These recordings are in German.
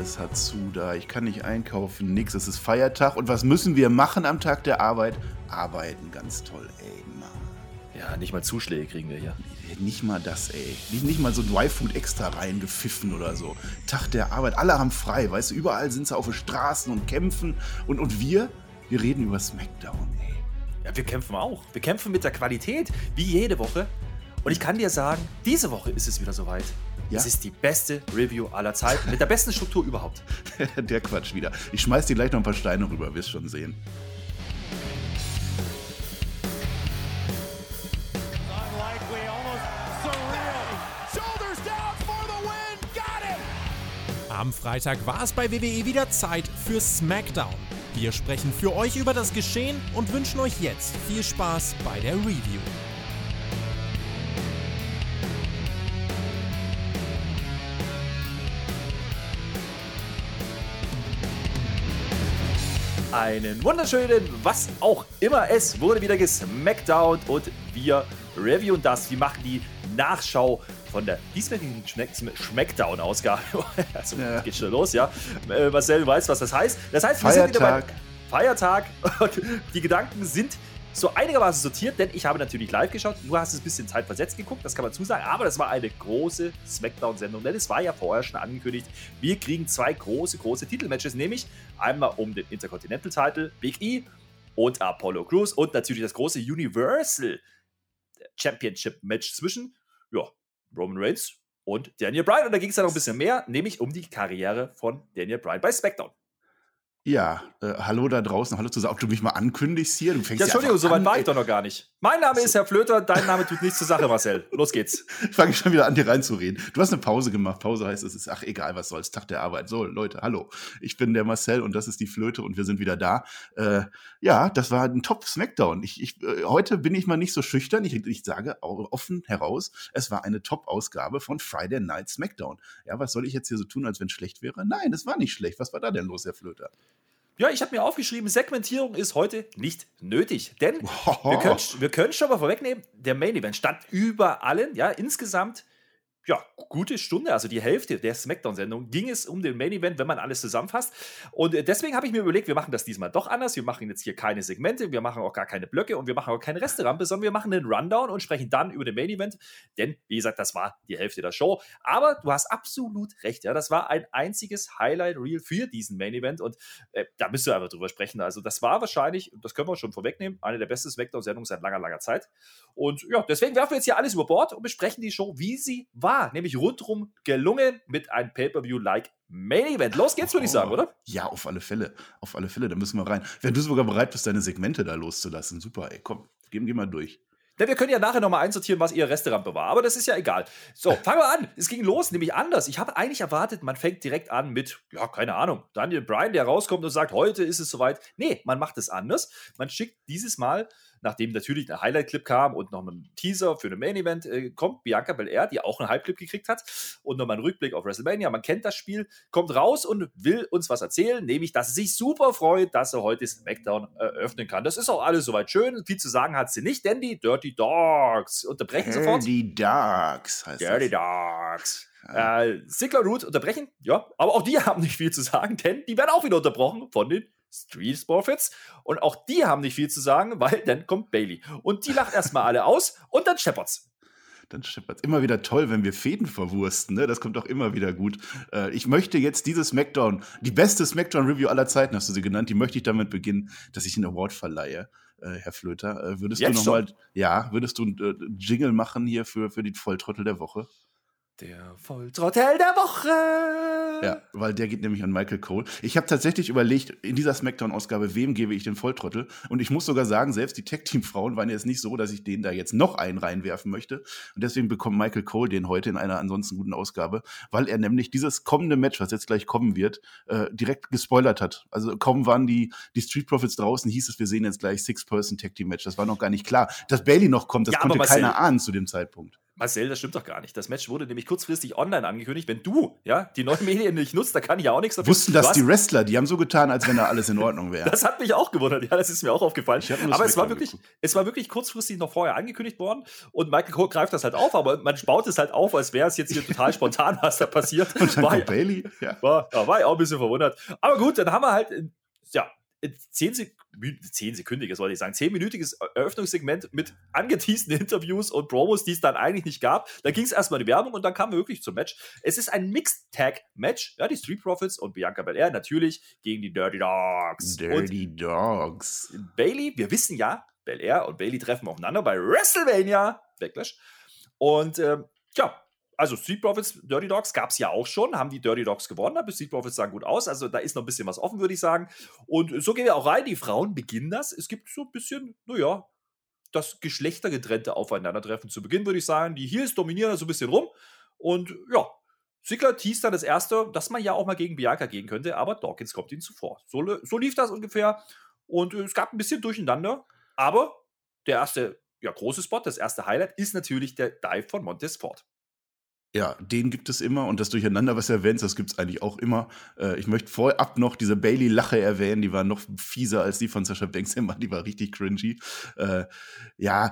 Alles hat zu da. Ich kann nicht einkaufen, nix. Es ist Feiertag. Und was müssen wir machen am Tag der Arbeit? Arbeiten, ganz toll, ey, Mann. Ja, nicht mal Zuschläge kriegen wir hier. Nicht mal das, ey. Nicht, nicht mal so Dry-Food extra reingepfiffen oder so. Tag der Arbeit, alle haben frei, weißt du, überall sind sie auf den Straßen und kämpfen. Und, und wir, wir reden über Smackdown, ey. Ja, wir kämpfen auch. Wir kämpfen mit der Qualität, wie jede Woche. Und ich kann dir sagen, diese Woche ist es wieder soweit. Ja? Es ist die beste Review aller Zeiten, mit der besten Struktur überhaupt. der Quatsch wieder. Ich schmeiß dir gleich noch ein paar Steine rüber, wirst schon sehen. Am Freitag war es bei WWE wieder Zeit für SmackDown. Wir sprechen für euch über das Geschehen und wünschen euch jetzt viel Spaß bei der Review. Einen wunderschönen, was auch immer es, wurde wieder gesmackdown und wir reviewen das. Wir machen die Nachschau von der dieswöchigen Schmeckdown-Ausgabe. also ja. geht schon los, ja. Äh, Marcel weiß, was das heißt. Das heißt, wir Feiertag. sind wieder bei Feiertag die Gedanken sind so einigermaßen sortiert, denn ich habe natürlich live geschaut. Du hast es ein bisschen Zeit versetzt geguckt, das kann man zusagen. Aber das war eine große Smackdown-Sendung, denn es war ja vorher schon angekündigt, wir kriegen zwei große, große Titelmatches, nämlich einmal um den Intercontinental-Title, Big E und Apollo Crews und natürlich das große Universal Championship-Match zwischen ja, Roman Reigns und Daniel Bryan. Und da ging es dann noch ein bisschen mehr, nämlich um die Karriere von Daniel Bryan bei SmackDown. Ja, äh, hallo da draußen, hallo zusammen. Ob du mich mal ankündigst hier? Du fängst ja, Entschuldigung, so weit war ich doch noch gar nicht. Mein Name so. ist Herr Flöter, dein Name tut nichts zur Sache, Marcel. Los geht's. Fange ich schon wieder an, dir reinzureden. Du hast eine Pause gemacht. Pause heißt, es ist, ach egal, was soll's, Tag der Arbeit. So, Leute, hallo. Ich bin der Marcel und das ist die Flöte und wir sind wieder da. Äh, ja, das war ein Top-Smackdown. Ich, ich, äh, heute bin ich mal nicht so schüchtern. Ich, ich sage offen heraus, es war eine Top-Ausgabe von Friday Night Smackdown. Ja, was soll ich jetzt hier so tun, als wenn es schlecht wäre? Nein, es war nicht schlecht. Was war da denn los, Herr Flöter? Ja, ich habe mir aufgeschrieben, Segmentierung ist heute nicht nötig. Denn wir können, wir können schon mal vorwegnehmen, der Main Event stand über allen. Ja, insgesamt ja, gute Stunde, also die Hälfte der Smackdown-Sendung ging es um den Main Event, wenn man alles zusammenfasst. Und äh, deswegen habe ich mir überlegt, wir machen das diesmal doch anders. Wir machen jetzt hier keine Segmente, wir machen auch gar keine Blöcke und wir machen auch keine Resterampe, sondern wir machen einen Rundown und sprechen dann über den Main Event. Denn, wie gesagt, das war die Hälfte der Show. Aber du hast absolut recht, ja, das war ein einziges Highlight-Reel für diesen Main Event und äh, da müsst ihr einfach drüber sprechen. Also, das war wahrscheinlich, das können wir schon vorwegnehmen, eine der besten Smackdown-Sendungen seit langer, langer Zeit. Und ja, deswegen werfen wir jetzt hier alles über Bord und besprechen die Show, wie sie war war nämlich rundrum gelungen mit einem Pay-Per-View-like Main Event. Los geht's, würde ich sagen, oder? Ja, auf alle Fälle. Auf alle Fälle, da müssen wir rein. Wenn du sogar bereit bist, deine Segmente da loszulassen, super, ey, komm, gehen wir mal durch. Denn wir können ja nachher nochmal einsortieren, was ihre Resterampe war. Aber das ist ja egal. So, fangen wir an. Es ging los, nämlich anders. Ich habe eigentlich erwartet, man fängt direkt an mit, ja, keine Ahnung, Daniel Bryan, der rauskommt und sagt, heute ist es soweit. Nee, man macht es anders. Man schickt dieses Mal nachdem natürlich ein Highlight-Clip kam und noch ein Teaser für eine Main-Event äh, kommt, Bianca Belair, die auch einen Hype-Clip gekriegt hat und nochmal einen Rückblick auf WrestleMania, man kennt das Spiel, kommt raus und will uns was erzählen, nämlich, dass sie sich super freut, dass er heute SmackDown eröffnen kann. Das ist auch alles soweit schön, viel zu sagen hat sie nicht, denn die Dirty Dogs unterbrechen Dirty sofort. Dirty Dogs heißt Dirty das. Dogs. Äh, Sigler Root unterbrechen, ja, aber auch die haben nicht viel zu sagen, denn die werden auch wieder unterbrochen von den Street Profits. Und auch die haben nicht viel zu sagen, weil dann kommt Bailey. Und die lacht erstmal alle aus und dann scheppert's dann scheppert's. Immer wieder toll, wenn wir Fäden verwursten, ne? Das kommt auch immer wieder gut. Äh, ich möchte jetzt diese Smackdown, die beste Smackdown-Review aller Zeiten, hast du sie genannt, die möchte ich damit beginnen, dass ich einen Award verleihe. Äh, Herr Flöter, äh, würdest jetzt du nochmal, ja, würdest du einen äh, Jingle machen hier für, für die Volltrottel der Woche? Der Volltrottel der Woche. Ja, weil der geht nämlich an Michael Cole. Ich habe tatsächlich überlegt, in dieser Smackdown-Ausgabe, wem gebe ich den Volltrottel? Und ich muss sogar sagen, selbst die Tech-Team-Frauen waren jetzt nicht so, dass ich denen da jetzt noch einen reinwerfen möchte. Und deswegen bekommt Michael Cole den heute in einer ansonsten guten Ausgabe, weil er nämlich dieses kommende Match, was jetzt gleich kommen wird, äh, direkt gespoilert hat. Also kaum waren die, die Street Profits draußen, hieß es, wir sehen jetzt gleich Six-Person-Tech-Team-Match. Das war noch gar nicht klar. Dass Bailey noch kommt, das ja, konnte keiner ahnen zu dem Zeitpunkt. Marcel, das stimmt doch gar nicht. Das Match wurde nämlich kurzfristig online angekündigt. Wenn du ja die neuen Medien nicht nutzt, da kann ich ja auch nichts dafür. Wussten das die Wrestler, die haben so getan, als wenn da alles in Ordnung wäre. das hat mich auch gewundert, ja, das ist mir auch aufgefallen. Aber es war, wirklich, es war wirklich kurzfristig noch vorher angekündigt worden und Michael Cole greift das halt auf, aber man baut es halt auf, als wäre es jetzt hier total spontan, was da passiert. Und dann war, kommt Bailey. Ja. War, ja, war ich auch ein bisschen verwundert. Aber gut, dann haben wir halt, ja, zehn, Sek zehn sekündiges, wollte ich sagen, zehnminütiges Eröffnungssegment mit angeteasten Interviews und Promos, die es dann eigentlich nicht gab. Dann ging es erstmal in die Werbung und dann kamen wir wirklich zum Match. Es ist ein Mixed Tag Match. Ja, die Street Profits und Bianca Belair natürlich gegen die Dirty Dogs. Dirty und Dogs. Bailey, wir wissen ja, Belair und Bailey treffen aufeinander bei WrestleMania Backlash. Und ähm, ja, also Street Profits, Dirty Dogs gab es ja auch schon, haben die Dirty Dogs gewonnen, aber Street Profits sahen gut aus. Also da ist noch ein bisschen was offen, würde ich sagen. Und so gehen wir auch rein. Die Frauen beginnen das. Es gibt so ein bisschen, naja, das geschlechtergetrennte Aufeinandertreffen. Zu Beginn würde ich sagen, die Heels dominieren da so ein bisschen rum. Und ja, Ziggler teast dann das erste, dass man ja auch mal gegen Bianca gehen könnte, aber Dawkins kommt ihnen zuvor. So, so lief das ungefähr. Und äh, es gab ein bisschen Durcheinander. Aber der erste ja, große Spot, das erste Highlight ist natürlich der Dive von Montez Ford. Ja, den gibt es immer und das Durcheinander, was du erwähnst, das gibt es eigentlich auch immer. Äh, ich möchte vorab noch diese Bailey-Lache erwähnen, die war noch fieser als die von Sascha Banks immer, die war richtig cringy. Äh, ja,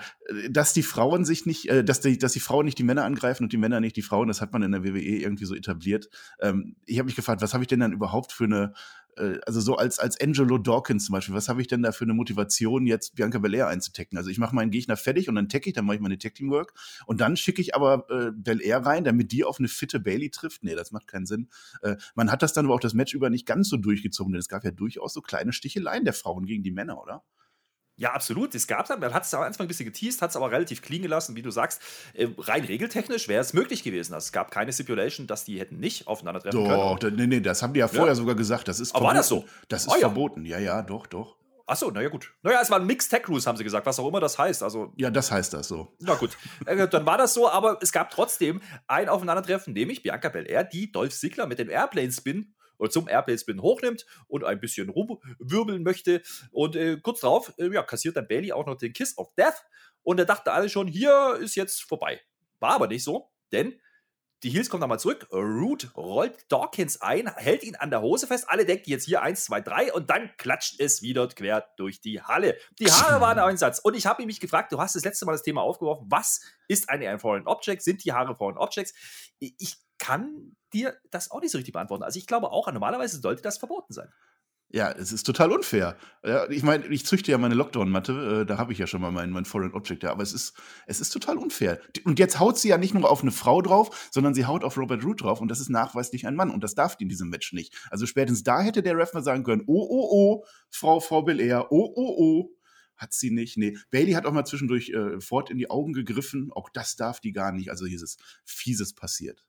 dass die Frauen sich nicht, äh, dass, die, dass die Frauen nicht die Männer angreifen und die Männer nicht die Frauen, das hat man in der WWE irgendwie so etabliert. Ähm, ich habe mich gefragt, was habe ich denn dann überhaupt für eine äh, also so als, als Angelo Dawkins zum Beispiel, was habe ich denn da für eine Motivation, jetzt Bianca Belair einzutecken? Also ich mache meinen Gegner fertig und dann tagge ich, dann mache ich meine Tackling Work und dann schicke ich aber äh, Belair rein, damit die auf eine fitte Bailey trifft. Nee, das macht keinen Sinn. Äh, man hat das dann aber auch das Match über nicht ganz so durchgezogen, denn es gab ja durchaus so kleine Sticheleien der Frauen gegen die Männer, oder? Ja, absolut. Es gab dann, man hat es am Anfang ein bisschen geteased, hat es aber relativ clean gelassen, wie du sagst. Äh, rein regeltechnisch wäre es möglich gewesen. Also es gab keine Stipulation, dass die hätten nicht aufeinandertreffen doch, können. Doch, nee, nee, das haben die ja vorher ja. sogar gesagt. Das ist aber war das so? Das ist oh, ja. verboten. Ja, ja, doch, doch. Achso, naja, gut. Naja, es war ein Mixed Tech Cruise, haben sie gesagt, was auch immer das heißt. Also, ja, das heißt das so. Na gut. Äh, dann war das so, aber es gab trotzdem ein Aufeinandertreffen, nämlich Bianca Belair, die Dolph Ziggler mit dem Airplane Spin zum Airplane Spin hochnimmt und ein bisschen rumwirbeln möchte. Und äh, kurz darauf äh, ja, kassiert dann Bailey auch noch den Kiss of Death. Und er dachte alle schon, hier ist jetzt vorbei. War aber nicht so, denn die Heels kommen nochmal zurück. Root rollt Dawkins ein, hält ihn an der Hose fest. Alle denken jetzt hier 1, 2, 3 und dann klatscht es wieder quer durch die Halle. Die Haare waren ein Satz. Und ich habe mich gefragt, du hast das letzte Mal das Thema aufgeworfen. Was ist ein Foreign Object? Sind die Haare Foreign Objects? Ich kann dir das auch nicht so richtig beantworten. Also ich glaube auch, normalerweise sollte das verboten sein. Ja, es ist total unfair. Ja, ich meine, ich züchte ja meine Lockdown-Matte, äh, da habe ich ja schon mal mein, mein Foreign Object, ja, aber es ist, es ist total unfair. Und jetzt haut sie ja nicht nur auf eine Frau drauf, sondern sie haut auf Robert Root drauf und das ist nachweislich ein Mann und das darf die in diesem Match nicht. Also spätestens da hätte der Ref mal sagen können, oh, oh, oh, Frau, Frau Belair, oh, oh, oh, hat sie nicht. Nee, Bailey hat auch mal zwischendurch äh, Ford in die Augen gegriffen, auch das darf die gar nicht. Also hier ist es Fieses passiert.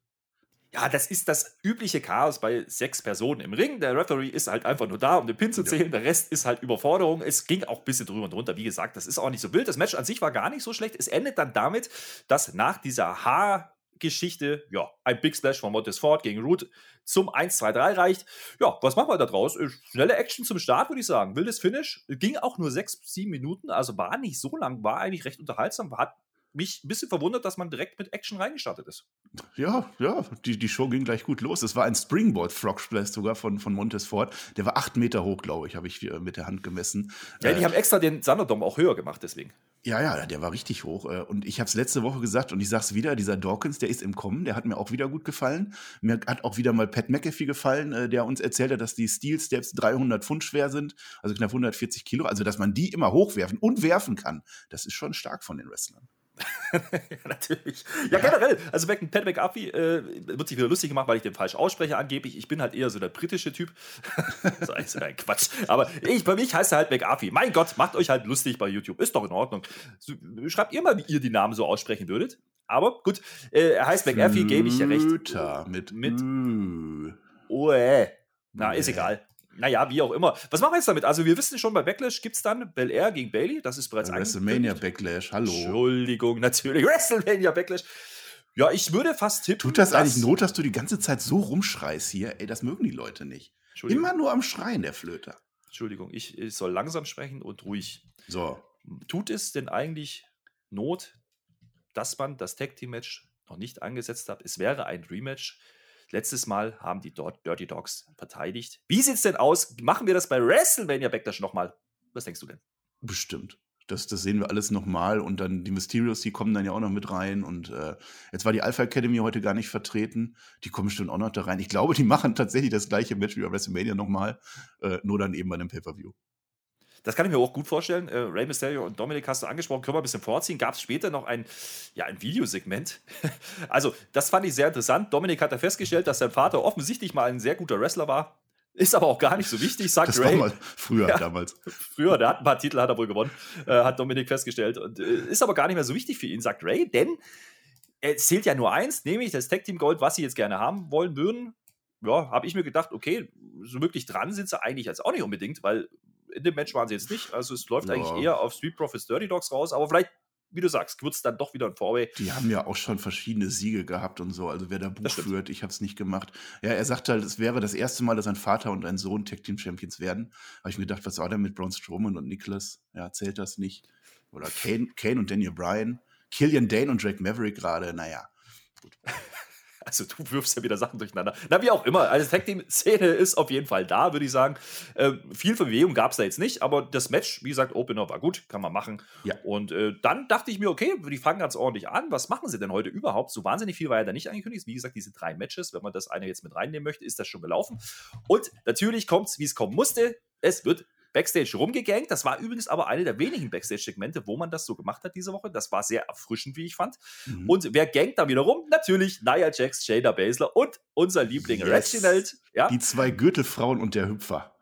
Ja, das ist das übliche Chaos bei sechs Personen im Ring. Der Referee ist halt einfach nur da, um den Pin zu zählen. Ja. Der Rest ist halt Überforderung. Es ging auch ein bisschen drüber und drunter. Wie gesagt, das ist auch nicht so wild. Das Match an sich war gar nicht so schlecht. Es endet dann damit, dass nach dieser Haar Geschichte, ja, ein Big Splash von Montez Ford gegen Root zum 1-2-3 reicht. Ja, was machen wir da draus? Äh, schnelle Action zum Start, würde ich sagen. Wildes Finish. Ging auch nur 6, 7 Minuten, also war nicht so lang, war eigentlich recht unterhaltsam, hat mich ein bisschen verwundert, dass man direkt mit Action reingestartet ist. Ja, ja, die, die Show ging gleich gut los. Es war ein Springboard Frog Splash sogar von, von Montesfort. Der war acht Meter hoch, glaube ich, habe ich mit der Hand gemessen. Ja, die äh, haben extra den Thunderdome auch höher gemacht, deswegen. Ja, ja, der war richtig hoch. Äh, und ich habe es letzte Woche gesagt und ich sage es wieder, dieser Dawkins, der ist im Kommen, der hat mir auch wieder gut gefallen. Mir hat auch wieder mal Pat McAfee gefallen, äh, der uns erzählt hat, dass die Steel Steps 300 Pfund schwer sind, also knapp 140 Kilo. Also, dass man die immer hochwerfen und werfen kann, das ist schon stark von den Wrestlern. ja, natürlich. Ja, generell. Also Pat McAfee äh, wird sich wieder lustig gemacht, weil ich den falsch ausspreche angeblich. Ich bin halt eher so der britische Typ. das ist ein Quatsch. Aber ich, bei mich heißt er halt McAfee. Mein Gott, macht euch halt lustig bei YouTube. Ist doch in Ordnung. So, schreibt ihr mal, wie ihr die Namen so aussprechen würdet. Aber gut, äh, er heißt McAfee, gebe ich ja recht. Mit, mit. Äh. Na, ist egal. Naja, wie auch immer. Was machen wir jetzt damit? Also, wir wissen schon, bei Backlash gibt es dann Bel Air gegen Bailey. Das ist bereits ein. WrestleMania Backlash, hallo. Entschuldigung, natürlich. WrestleMania Backlash. Ja, ich würde fast tippen. Tut das eigentlich Not, dass du die ganze Zeit so rumschreist hier? Ey, das mögen die Leute nicht. Immer nur am Schreien, der Flöter. Entschuldigung, ich, ich soll langsam sprechen und ruhig. So. Tut es denn eigentlich Not, dass man das Tag Team Match noch nicht angesetzt hat? Es wäre ein Rematch Letztes Mal haben die Dirty Dogs verteidigt. Wie sieht es denn aus? Machen wir das bei WrestleMania Backlash nochmal? Was denkst du denn? Bestimmt. Das, das sehen wir alles nochmal und dann die Mysterios, die kommen dann ja auch noch mit rein und äh, jetzt war die Alpha Academy heute gar nicht vertreten, die kommen bestimmt auch noch da rein. Ich glaube, die machen tatsächlich das gleiche Match wie bei WrestleMania nochmal, äh, nur dann eben bei einem Pay-Per-View. Das kann ich mir auch gut vorstellen. Äh, Rey Mysterio und Dominik hast du angesprochen, können wir ein bisschen vorziehen. Gab es später noch ein, ja, ein Videosegment. also, das fand ich sehr interessant. Dominik hat da festgestellt, dass sein Vater offensichtlich mal ein sehr guter Wrestler war. Ist aber auch gar nicht so wichtig, sagt das Ray. War mal früher, ja, damals. Früher, der hat ein paar Titel, hat er wohl gewonnen, äh, hat Dominik festgestellt. Und, äh, ist aber gar nicht mehr so wichtig für ihn, sagt Ray, denn er zählt ja nur eins, nämlich das Tag Team Gold, was sie jetzt gerne haben wollen würden. Ja, habe ich mir gedacht, okay, so wirklich dran sind sie eigentlich jetzt auch nicht unbedingt, weil in dem Match waren sie jetzt nicht. Also es läuft ja. eigentlich eher auf Street Profits Dirty Dogs raus, aber vielleicht wie du sagst, wird es dann doch wieder ein Vorway. Die haben ja auch schon verschiedene Siege gehabt und so. Also wer da Buch führt, ich habe es nicht gemacht. Ja, er sagte halt, es wäre das erste Mal, dass ein Vater und ein Sohn Tag Team Champions werden. Habe ich mir gedacht, was war denn mit Braun Strowman und Nicholas? Ja, zählt das nicht? Oder Kane, Kane und Daniel Bryan? Killian Dane und Drake Maverick gerade, naja. Gut. Also du wirfst ja wieder Sachen durcheinander. Na, wie auch immer. Also Tag Team-Szene ist auf jeden Fall da, würde ich sagen. Äh, viel Bewegung gab es da jetzt nicht, aber das Match, wie gesagt, Opener war gut, kann man machen. Ja. Und äh, dann dachte ich mir, okay, die fangen ganz ordentlich an. Was machen sie denn heute überhaupt? So wahnsinnig viel war ja da nicht angekündigt. Wie gesagt, diese drei Matches, wenn man das eine jetzt mit reinnehmen möchte, ist das schon gelaufen. Und natürlich kommt es, wie es kommen musste. Es wird Backstage rumgegangt. Das war übrigens aber eine der wenigen Backstage-Segmente, wo man das so gemacht hat diese Woche. Das war sehr erfrischend, wie ich fand. Mhm. Und wer gangt da wieder rum? Natürlich Nia Jax, Shayna Baszler und unser Liebling yes. Reginald. Ja? Die zwei Gürtelfrauen und der Hüpfer.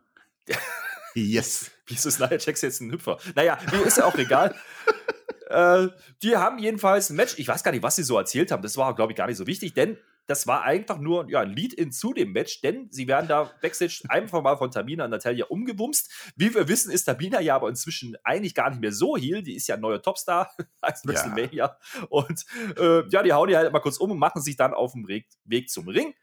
yes. Wieso ist Nia Jax jetzt ein Hüpfer? Naja, mir ist ja auch egal. äh, die haben jedenfalls ein Match. Ich weiß gar nicht, was sie so erzählt haben. Das war, glaube ich, gar nicht so wichtig, denn das war einfach nur ja, ein Lead-In zu dem Match, denn sie werden da Backstage einfach mal von Tamina und Natalia umgewumst. Wie wir wissen, ist Tamina ja aber inzwischen eigentlich gar nicht mehr so heel. Die ist ja ein neuer Topstar als WrestleMania. Ja. Und äh, ja, die hauen die halt mal kurz um und machen sich dann auf dem Weg, Weg zum Ring.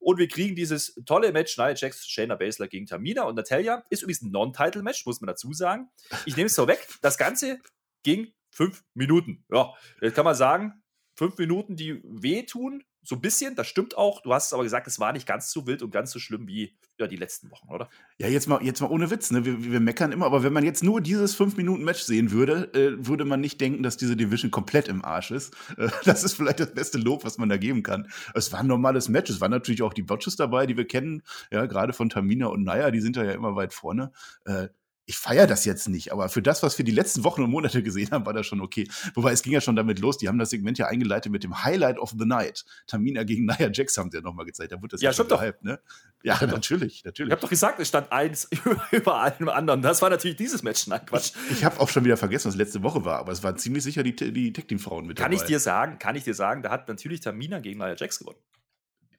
Und wir kriegen dieses tolle Match, Nia Jax, Shayna Baszler gegen Tamina und Natalia. Ist übrigens ein Non-Title-Match, muss man dazu sagen. Ich nehme es vorweg. Das Ganze ging fünf Minuten. Ja, jetzt kann man sagen, fünf Minuten, die wehtun, so ein bisschen, das stimmt auch. Du hast es aber gesagt, es war nicht ganz so wild und ganz so schlimm wie ja, die letzten Wochen, oder? Ja, jetzt mal, jetzt mal ohne Witz, ne? wir, wir meckern immer, aber wenn man jetzt nur dieses 5-Minuten-Match sehen würde, äh, würde man nicht denken, dass diese Division komplett im Arsch ist. Äh, das ist vielleicht das beste Lob, was man da geben kann. Es war ein normales Match. Es waren natürlich auch die Botches dabei, die wir kennen, ja, gerade von Tamina und Naya, die sind da ja immer weit vorne. Äh, ich feiere das jetzt nicht, aber für das, was wir die letzten Wochen und Monate gesehen haben, war das schon okay. Wobei es ging ja schon damit los, die haben das Segment ja eingeleitet mit dem Highlight of the Night. Tamina gegen Nia Jax haben sie ja nochmal gezeigt. Da wurde das ja, ja stimmt gehypt, ne? Ja, natürlich, natürlich. Ich habe doch gesagt, es stand eins über allem anderen. Das war natürlich dieses Match. Nein, Quatsch. Ich, ich habe auch schon wieder vergessen, was letzte Woche war, aber es waren ziemlich sicher die, die Tag Team Frauen mit kann dabei. Kann ich dir sagen, kann ich dir sagen, da hat natürlich Tamina gegen Nia Jax gewonnen.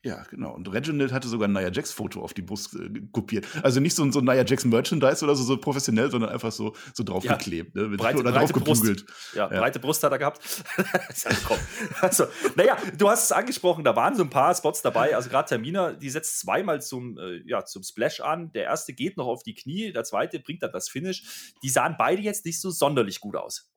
Ja, genau. Und Reginald hatte sogar ein Nia Jax Foto auf die Brust äh, kopiert. Also nicht so, so ein Nia Jax Merchandise oder so, so professionell, sondern einfach so, so draufgeklebt. Ja. Ne? breite, oder breite draufgebügelt. Ja, ja, breite Brust hat er gehabt. also, naja, du hast es angesprochen, da waren so ein paar Spots dabei. Also gerade Termina, die setzt zweimal zum, äh, ja, zum Splash an. Der erste geht noch auf die Knie, der zweite bringt dann das Finish. Die sahen beide jetzt nicht so sonderlich gut aus.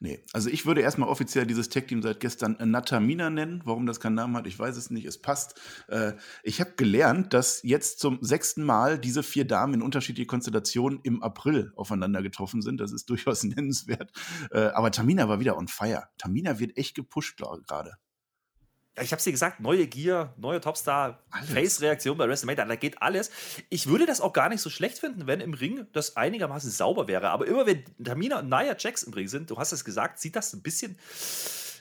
Nee, also ich würde erstmal offiziell dieses Tech-Team seit gestern Natamina nennen. Warum das keinen Namen hat, ich weiß es nicht. Es passt. Äh, ich habe gelernt, dass jetzt zum sechsten Mal diese vier Damen in unterschiedliche Konstellationen im April aufeinander getroffen sind. Das ist durchaus nennenswert. Äh, aber Tamina war wieder on fire. Tamina wird echt gepusht gerade ich habe es dir gesagt, neue Gear, neue Topstar, Face-Reaktion bei WrestleMania, da geht alles. Ich würde das auch gar nicht so schlecht finden, wenn im Ring das einigermaßen sauber wäre. Aber immer wenn Tamina und Nia Jax im Ring sind, du hast es gesagt, sieht das ein bisschen,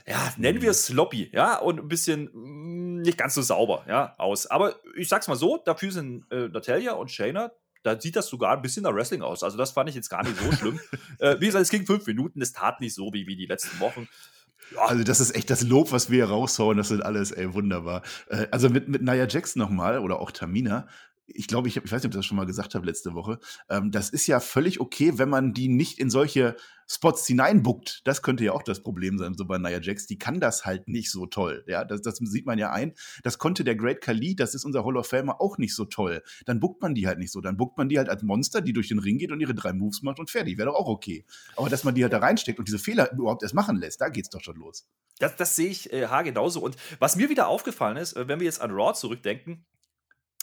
ja, nennen wir es sloppy, ja, und ein bisschen mh, mm, nicht ganz so sauber, ja, aus. Aber ich sag's mal so, dafür sind äh, Natalia und Shayna da sieht das sogar ein bisschen nach Wrestling aus. Also das fand ich jetzt gar nicht so schlimm. äh, wie gesagt, es ging fünf Minuten, es tat nicht so wie, wie die letzten Wochen. Also das ist echt das Lob, was wir raushauen. Das sind alles, ey, wunderbar. Äh, also mit, mit Nia Jax nochmal oder auch Tamina. Ich glaube, ich, ich weiß nicht, ob ich das schon mal gesagt habe letzte Woche, ähm, das ist ja völlig okay, wenn man die nicht in solche Spots hineinbuckt. Das könnte ja auch das Problem sein, so bei Nia Jax. Die kann das halt nicht so toll. Ja, das, das sieht man ja ein. Das konnte der Great Khali, das ist unser Hall of Famer, auch nicht so toll. Dann buckt man die halt nicht so. Dann buckt man die halt als Monster, die durch den Ring geht und ihre drei Moves macht und fertig. Wäre doch auch okay. Aber dass man die halt da reinsteckt und diese Fehler überhaupt erst machen lässt, da geht's doch schon los. Das, das sehe ich äh, genauso. Und was mir wieder aufgefallen ist, äh, wenn wir jetzt an Raw zurückdenken,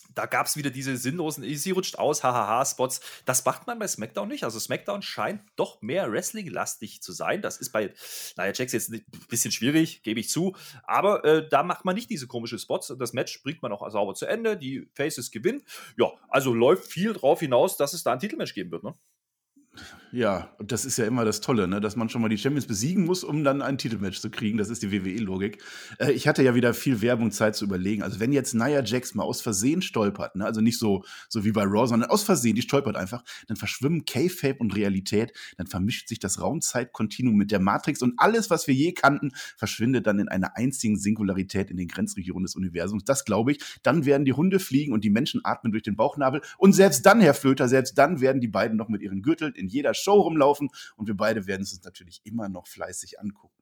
da gab es wieder diese sinnlosen, sie rutscht aus, hahaha-Spots. Das macht man bei SmackDown nicht. Also SmackDown scheint doch mehr Wrestling-lastig zu sein. Das ist bei naja, Jax jetzt ein bisschen schwierig, gebe ich zu. Aber äh, da macht man nicht diese komischen Spots. Das Match bringt man auch sauber zu Ende. Die Faces gewinnen. Ja, also läuft viel drauf hinaus, dass es da ein Titelmatch geben wird. Ne? Ja, und das ist ja immer das Tolle, ne? dass man schon mal die Champions besiegen muss, um dann ein Titelmatch zu kriegen. Das ist die WWE-Logik. Äh, ich hatte ja wieder viel Werbung, Zeit zu überlegen. Also wenn jetzt Nia Jax mal aus Versehen stolpert, ne? also nicht so, so wie bei Raw, sondern aus Versehen, die stolpert einfach, dann verschwimmen K-Fape und Realität, dann vermischt sich das Raumzeit-Kontinuum mit der Matrix und alles, was wir je kannten, verschwindet dann in einer einzigen Singularität in den Grenzregionen des Universums. Das glaube ich. Dann werden die Hunde fliegen und die Menschen atmen durch den Bauchnabel. Und selbst dann, Herr Flöter, selbst dann werden die beiden noch mit ihren Gürteln in jeder Show rumlaufen und wir beide werden es uns natürlich immer noch fleißig angucken.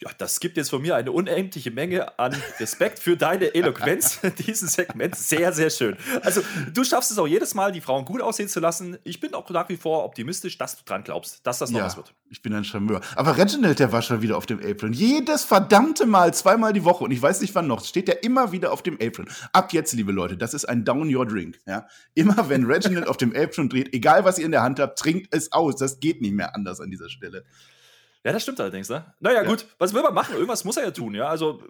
Ja, das gibt jetzt von mir eine unendliche Menge an Respekt für deine Eloquenz in diesem Segment. Sehr, sehr schön. Also, du schaffst es auch jedes Mal, die Frauen gut aussehen zu lassen. Ich bin auch nach wie vor optimistisch, dass du dran glaubst, dass das noch ja, was wird. Ich bin ein Charmeur. Aber Reginald, der war schon wieder auf dem Apron. Jedes verdammte Mal, zweimal die Woche. Und ich weiß nicht wann noch, steht der immer wieder auf dem Apron. Ab jetzt, liebe Leute, das ist ein Down Your Drink. Ja? Immer wenn Reginald auf dem Apron dreht, egal was ihr in der Hand habt, trinkt es aus. Das geht nicht mehr anders an dieser Stelle. Ja, das stimmt allerdings, ne? Naja, ja. gut, was will man machen? Irgendwas muss er ja tun, ja. Also,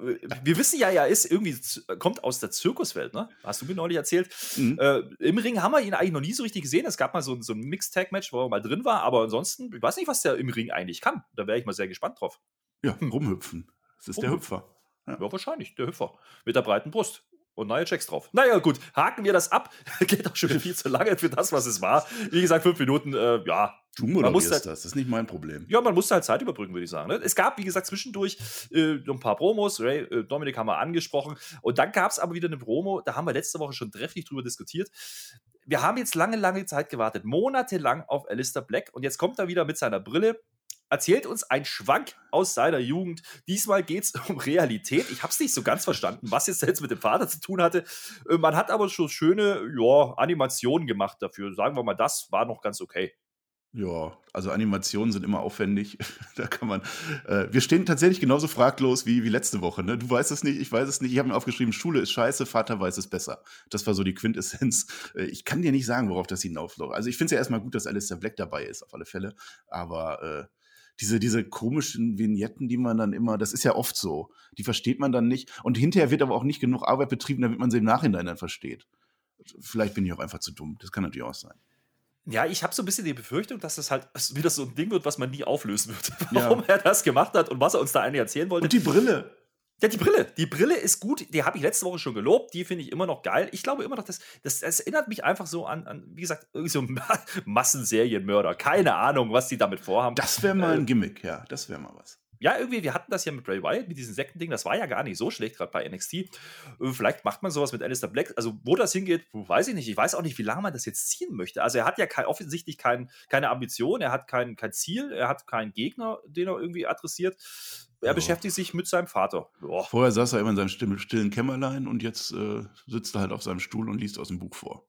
wir wissen ja, er ist irgendwie, kommt aus der Zirkuswelt, ne? Hast du mir neulich erzählt. Mhm. Äh, Im Ring haben wir ihn eigentlich noch nie so richtig gesehen. Es gab mal so, so ein Mixed-Tag-Match, wo er mal drin war, aber ansonsten, ich weiß nicht, was der im Ring eigentlich kann. Da wäre ich mal sehr gespannt drauf. Ja, rumhüpfen. Das ist rumhüpfen. der Hüpfer. Ja. ja, wahrscheinlich, der Hüpfer. Mit der breiten Brust und neue Checks drauf. Naja, gut, haken wir das ab. Geht auch schon viel zu lange für das, was es war. Wie gesagt, fünf Minuten, äh, ja. Du moderierst halt, das, das ist nicht mein Problem. Ja, man musste halt Zeit überbrücken, würde ich sagen. Ne? Es gab, wie gesagt, zwischendurch äh, ein paar Promos. Ray, äh, Dominik haben wir angesprochen. Und dann gab es aber wieder eine Promo, da haben wir letzte Woche schon trefflich drüber diskutiert. Wir haben jetzt lange, lange Zeit gewartet, monatelang auf Alistair Black. Und jetzt kommt er wieder mit seiner Brille erzählt uns ein Schwank aus seiner Jugend. Diesmal geht es um Realität. Ich habe es nicht so ganz verstanden, was jetzt, jetzt mit dem Vater zu tun hatte. Äh, man hat aber schon schöne ja, Animationen gemacht dafür. Sagen wir mal, das war noch ganz okay. Ja, also Animationen sind immer aufwendig. da kann man. Äh, wir stehen tatsächlich genauso fraglos wie, wie letzte Woche. Ne? Du weißt es nicht, ich weiß es nicht. Ich habe mir aufgeschrieben, Schule ist scheiße, Vater weiß es besser. Das war so die Quintessenz. Äh, ich kann dir nicht sagen, worauf das hinaufläuft. Also ich finde es ja erstmal gut, dass Alistair Black dabei ist, auf alle Fälle. Aber äh, diese, diese komischen Vignetten, die man dann immer, das ist ja oft so, die versteht man dann nicht. Und hinterher wird aber auch nicht genug Arbeit betrieben, damit man sie im Nachhinein dann versteht. Vielleicht bin ich auch einfach zu dumm. Das kann natürlich auch sein. Ja, ich habe so ein bisschen die Befürchtung, dass das halt wieder so ein Ding wird, was man nie auflösen wird. Warum ja. er das gemacht hat und was er uns da eigentlich erzählen wollte. Und die Brille. Ja, die Brille. Die Brille ist gut. Die habe ich letzte Woche schon gelobt. Die finde ich immer noch geil. Ich glaube immer noch, dass das, das erinnert mich einfach so an, an wie gesagt, irgendwie so Massenserienmörder. Keine Ahnung, was die damit vorhaben. Das wäre mal ein äh, Gimmick, ja. Das wäre mal was. Ja, irgendwie, wir hatten das ja mit Bray Wyatt, mit diesem Sektending. Das war ja gar nicht so schlecht, gerade bei NXT. Äh, vielleicht macht man sowas mit Alistair Black. Also, wo das hingeht, weiß ich nicht. Ich weiß auch nicht, wie lange man das jetzt ziehen möchte. Also, er hat ja kein, offensichtlich kein, keine Ambition, er hat kein, kein Ziel, er hat keinen Gegner, den er irgendwie adressiert er beschäftigt sich mit seinem Vater. Oh. Vorher saß er immer in seinem stillen Kämmerlein und jetzt äh, sitzt er halt auf seinem Stuhl und liest aus dem Buch vor.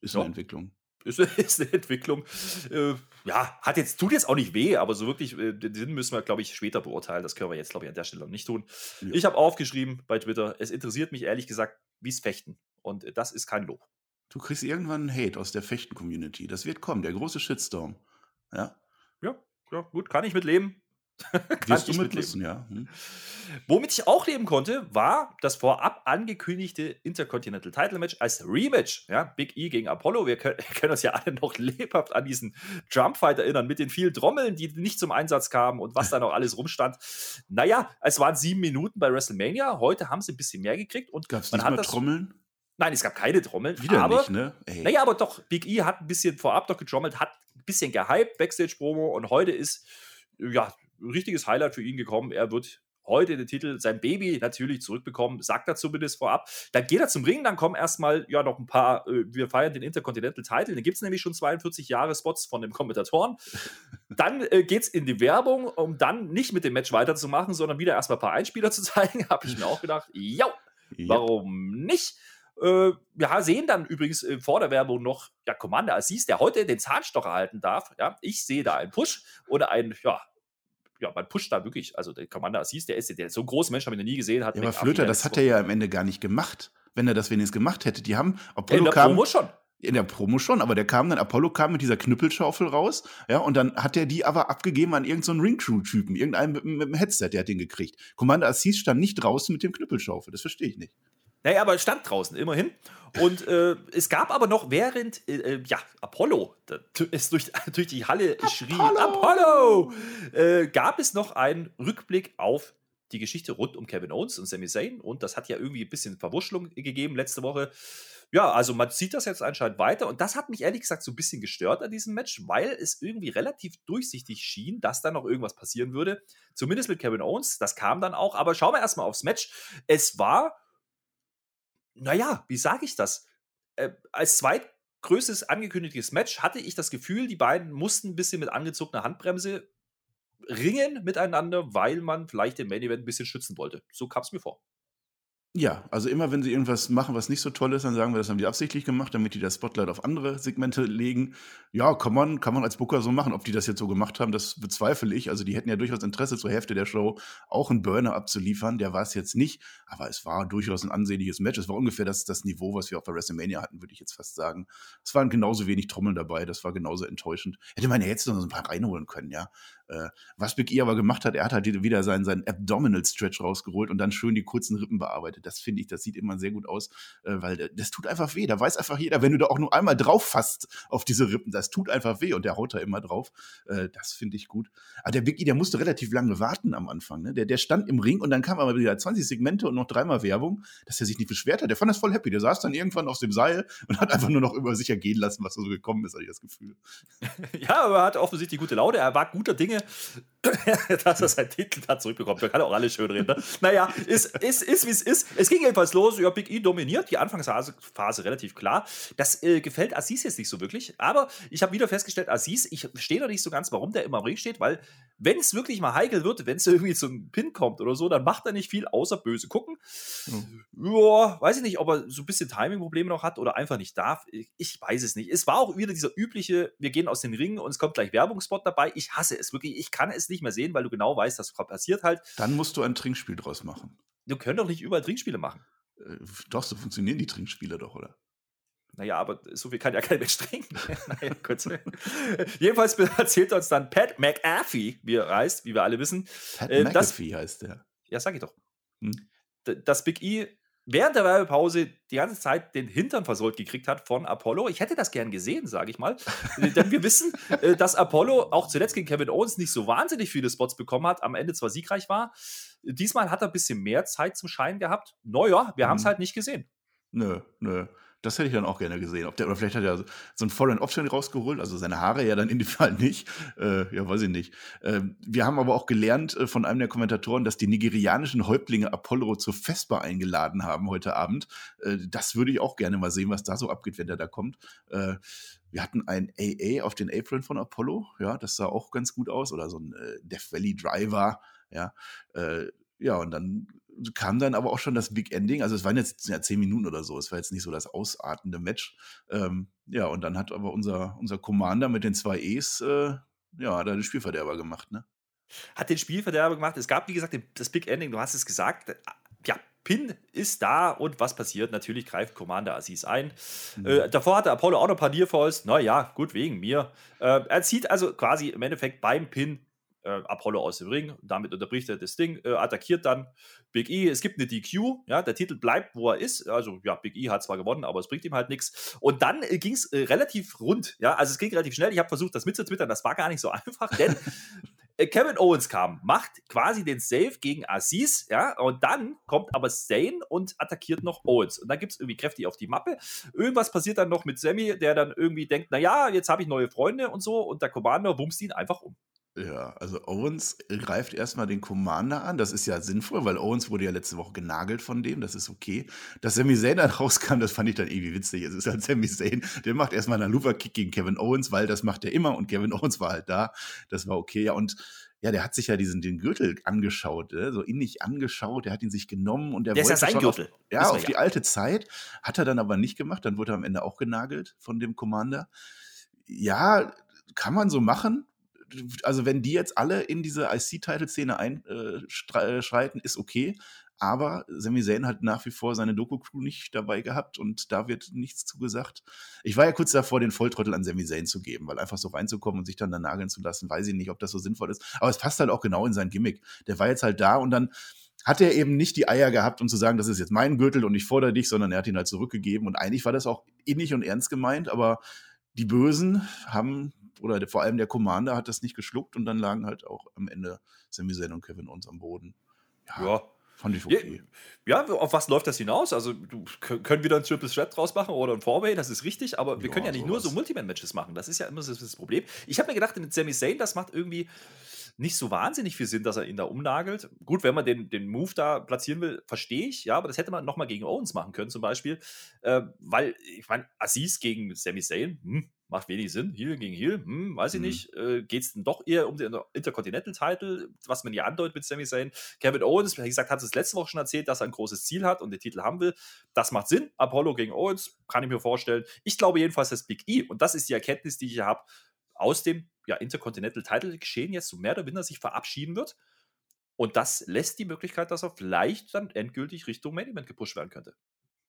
Ist ja. eine Entwicklung. Ist, ist eine Entwicklung. Äh, ja, hat jetzt, tut jetzt auch nicht weh, aber so wirklich, äh, den müssen wir, glaube ich, später beurteilen. Das können wir jetzt, glaube ich, an der Stelle noch nicht tun. Ja. Ich habe aufgeschrieben bei Twitter, es interessiert mich ehrlich gesagt, wie es Fechten. Und das ist kein Lob. Du kriegst irgendwann einen Hate aus der Fechten-Community. Das wird kommen, der große Shitstorm. Ja? Ja, ja gut, kann ich mitleben. Wirst du mit wissen, ja. Hm. Womit ich auch leben konnte, war das vorab angekündigte Intercontinental Title Match als Rematch. Ja, Big E gegen Apollo. Wir können, können uns ja alle noch lebhaft an diesen Drumfight erinnern, mit den vielen Trommeln, die nicht zum Einsatz kamen und was da noch alles rumstand. Naja, es waren sieben Minuten bei WrestleMania. Heute haben sie ein bisschen mehr gekriegt. Gab es nicht mal Trommeln? Nein, es gab keine Trommeln. Wieder aber, nicht, ne? Ey. Naja, aber doch, Big E hat ein bisschen vorab doch getrommelt, hat ein bisschen gehypt, Backstage-Promo und heute ist ja, richtiges Highlight für ihn gekommen. Er wird heute den Titel, sein Baby natürlich zurückbekommen, sagt er zumindest vorab. Dann geht er zum Ring, dann kommen erstmal ja noch ein paar, äh, wir feiern den Intercontinental Title, dann gibt es nämlich schon 42 Jahre Spots von den Kommentatoren. dann äh, geht es in die Werbung, um dann nicht mit dem Match weiterzumachen, sondern wieder erstmal ein paar Einspieler zu zeigen, habe ich mir auch gedacht, ja, warum nicht? Äh, wir sehen dann übrigens äh, vor der Werbung noch ja, Commander Aziz, der heute den Zahnstocher erhalten darf. Ja, ich sehe da einen Push oder ein, ja, ja, man pusht da wirklich. Also der Commander Aziz, der ist, der so ein großer Mensch, habe ich noch nie gesehen. Hat ja, aber Flöter, das hat er ja am Ende gar nicht gemacht. Wenn er das wenigstens gemacht hätte. Die haben, Apollo In der kam, Promo schon. In der Promo schon, aber der kam dann, Apollo kam mit dieser Knüppelschaufel raus, ja, und dann hat er die aber abgegeben an irgendeinen so Ring-Crew-Typen, irgendeinen mit, mit, dem Headset, der hat den gekriegt. Commander Aziz stand nicht draußen mit dem Knüppelschaufel, das verstehe ich nicht. Naja, aber er stand draußen, immerhin. Und äh, es gab aber noch, während äh, äh ja, Apollo es durch, durch die Halle schrie, Apollo, äh, gab es noch einen Rückblick auf die Geschichte rund um Kevin Owens und Sami Zayn. Und das hat ja irgendwie ein bisschen Verwurschelung gegeben letzte Woche. Ja, also man zieht das jetzt anscheinend weiter. Und das hat mich ehrlich gesagt so ein bisschen gestört an diesem Match, weil es irgendwie relativ durchsichtig schien, dass da noch irgendwas passieren würde. Zumindest mit Kevin Owens. Das kam dann auch. Aber schauen wir erstmal aufs Match. Es war naja, wie sage ich das? Äh, als zweitgrößtes angekündigtes Match hatte ich das Gefühl, die beiden mussten ein bisschen mit angezogener Handbremse ringen miteinander, weil man vielleicht den Main Event ein bisschen schützen wollte. So kam es mir vor. Ja, also immer wenn sie irgendwas machen, was nicht so toll ist, dann sagen wir, das haben die absichtlich gemacht, damit die das Spotlight auf andere Segmente legen. Ja, kann man, kann man als Booker so machen. Ob die das jetzt so gemacht haben, das bezweifle ich. Also die hätten ja durchaus Interesse zur Hälfte der Show auch einen Burner abzuliefern. Der war es jetzt nicht, aber es war durchaus ein ansehnliches Match. Es war ungefähr das, das Niveau, was wir auf der WrestleMania hatten, würde ich jetzt fast sagen. Es waren genauso wenig Trommeln dabei, das war genauso enttäuschend. Hätte man ja jetzt noch so ein paar reinholen können, ja. Äh, was Big E aber gemacht hat, er hat halt wieder seinen, seinen Abdominal Stretch rausgeholt und dann schön die kurzen Rippen bearbeitet. Das finde ich, das sieht immer sehr gut aus, äh, weil das tut einfach weh. Da weiß einfach jeder, wenn du da auch nur einmal drauf fasst auf diese Rippen, das tut einfach weh und der haut da immer drauf. Äh, das finde ich gut. Aber der Big E, der musste relativ lange warten am Anfang. Ne? Der, der stand im Ring und dann kam aber wieder 20 Segmente und noch dreimal Werbung, dass er sich nicht beschwert hat. Der fand das voll happy. Der saß dann irgendwann auf dem Seil und hat einfach nur noch über sich ergehen lassen, was so gekommen ist, hatte ich das Gefühl. Ja, aber er hat offensichtlich gute Laune. Er war guter Dinge. dass er seinen Titel da zurückbekommt. Man kann auch alles schön reden. Ne? Naja, ist, ist, ist wie es ist. Es ging jedenfalls los. Ja, Big E dominiert die Anfangsphase Phase relativ klar. Das äh, gefällt Aziz jetzt nicht so wirklich. Aber ich habe wieder festgestellt, Aziz, ich verstehe noch nicht so ganz, warum der immer im Ring steht, weil wenn es wirklich mal heikel wird, wenn es irgendwie zum Pin kommt oder so, dann macht er nicht viel außer böse gucken. Mhm. Ja, weiß ich nicht, ob er so ein bisschen Timing-Probleme noch hat oder einfach nicht darf. Ich, ich weiß es nicht. Es war auch wieder dieser übliche, wir gehen aus den Ringen und es kommt gleich Werbungsspot dabei. Ich hasse es wirklich. Ich kann es nicht mehr sehen, weil du genau weißt, das passiert halt. Dann musst du ein Trinkspiel draus machen. Du können doch nicht überall Trinkspiele machen. Äh, doch, so funktionieren die Trinkspiele doch, oder? Naja, aber so viel kann ja kein Mensch trinken. naja, kurz. Jedenfalls erzählt uns dann Pat McAfee, wie er heißt, wie wir alle wissen. Pat äh, McAfee heißt der. Ja, sag ich doch. Hm. Dass Big E während der Werbepause die ganze Zeit den Hintern versohlt gekriegt hat von Apollo. Ich hätte das gern gesehen, sage ich mal. Denn wir wissen, äh, dass Apollo auch zuletzt gegen Kevin Owens nicht so wahnsinnig viele Spots bekommen hat, am Ende zwar siegreich war. Diesmal hat er ein bisschen mehr Zeit zum Schein gehabt. Naja, wir mhm. haben es halt nicht gesehen. Nö, nö. Das hätte ich dann auch gerne gesehen. Ob der, oder vielleicht hat er so ein Foreign Option rausgeholt, also seine Haare ja dann in dem Fall nicht. Äh, ja, weiß ich nicht. Äh, wir haben aber auch gelernt äh, von einem der Kommentatoren, dass die nigerianischen Häuptlinge Apollo zur Vespa eingeladen haben heute Abend. Äh, das würde ich auch gerne mal sehen, was da so abgeht, wenn der da kommt. Äh, wir hatten ein AA auf den Apron von Apollo, ja, das sah auch ganz gut aus, oder so ein äh, Death Valley Driver, ja. ja, und dann kam dann aber auch schon das Big Ending. Also es waren jetzt ja, zehn Minuten oder so. Es war jetzt nicht so das ausartende Match. Ähm, ja, und dann hat aber unser, unser Commander mit den zwei E's, äh, ja, hat er den Spielverderber gemacht, ne? Hat den Spielverderber gemacht. Es gab, wie gesagt, das Big Ending, du hast es gesagt. Ja, Pin ist da und was passiert? Natürlich greift Commander Aziz ein. Mhm. Äh, davor hatte Apollo auch noch ein paar Nearfalls. Naja, gut, wegen mir. Äh, er zieht also quasi im Endeffekt beim Pin äh, Apollo aus dem Ring. Damit unterbricht er das Ding, äh, attackiert dann Big E. Es gibt eine DQ, ja, der Titel bleibt, wo er ist. Also, ja, Big E hat zwar gewonnen, aber es bringt ihm halt nichts. Und dann äh, ging es äh, relativ rund, ja, also es ging relativ schnell. Ich habe versucht, das mitzutwittern, das war gar nicht so einfach, denn äh, Kevin Owens kam, macht quasi den Save gegen Aziz, ja, und dann kommt aber Zane und attackiert noch Owens. Und dann gibt es irgendwie kräftig auf die Mappe. Irgendwas passiert dann noch mit Sammy, der dann irgendwie denkt, naja, jetzt habe ich neue Freunde und so, und der Commander bumst ihn einfach um. Ja, also Owens greift erstmal den Commander an. Das ist ja sinnvoll, weil Owens wurde ja letzte Woche genagelt von dem. Das ist okay. Dass Sami Zayn dann rauskam, das fand ich dann irgendwie witzig. Es ist halt Sami Zayn, der macht erstmal einen Luva-Kick gegen Kevin Owens, weil das macht er immer und Kevin Owens war halt da. Das war okay. Ja, und ja, der hat sich ja diesen den Gürtel angeschaut, ne? so innig angeschaut, der hat ihn sich genommen und der, der wollte ist ja sein Gürtel. Auf, ja, auf die alte Zeit, hat er dann aber nicht gemacht, dann wurde er am Ende auch genagelt von dem Commander. Ja, kann man so machen, also wenn die jetzt alle in diese IC-Title-Szene einschreiten, äh, ist okay. Aber Sami Zayn hat nach wie vor seine Doku-Crew nicht dabei gehabt und da wird nichts zugesagt. Ich war ja kurz davor, den Volltrottel an Sami Zayn zu geben, weil einfach so reinzukommen und sich dann da nageln zu lassen, weiß ich nicht, ob das so sinnvoll ist. Aber es passt halt auch genau in sein Gimmick. Der war jetzt halt da und dann hat er eben nicht die Eier gehabt, um zu sagen, das ist jetzt mein Gürtel und ich fordere dich, sondern er hat ihn halt zurückgegeben. Und eigentlich war das auch innig und ernst gemeint, aber die Bösen haben oder vor allem der Commander hat das nicht geschluckt und dann lagen halt auch am Ende Sami Zayn und Kevin uns am Boden. Ja, ja. Fand ich okay. Ja, auf was läuft das hinaus? Also, du, können wir da ein Triple Threat draus machen oder ein Four-Way, das ist richtig, aber wir ja, können ja nicht sowas. nur so Multiman-Matches machen. Das ist ja immer so das Problem. Ich habe mir gedacht, mit Sami Zayn, das macht irgendwie nicht so wahnsinnig viel Sinn, dass er ihn da umnagelt. Gut, wenn man den, den Move da platzieren will, verstehe ich, ja, aber das hätte man nochmal gegen Owens machen können, zum Beispiel. Äh, weil, ich meine, Aziz gegen Sami Zayn, hm, macht wenig Sinn. Heal gegen Heal, hm, weiß ich mhm. nicht. Äh, Geht es denn doch eher um den Intercontinental-Title, was man ja andeutet mit Sami Zayn? Kevin Owens, wie gesagt, hat es letzte Woche schon erzählt, dass er ein großes Ziel hat und den Titel haben will. Das macht Sinn. Apollo gegen Owens, kann ich mir vorstellen. Ich glaube jedenfalls, dass Big E, und das ist die Erkenntnis, die ich hier habe, aus dem ja, Intercontinental-Title-Geschehen jetzt so mehr oder minder sich verabschieden wird. Und das lässt die Möglichkeit, dass er vielleicht dann endgültig Richtung Main Event gepusht werden könnte.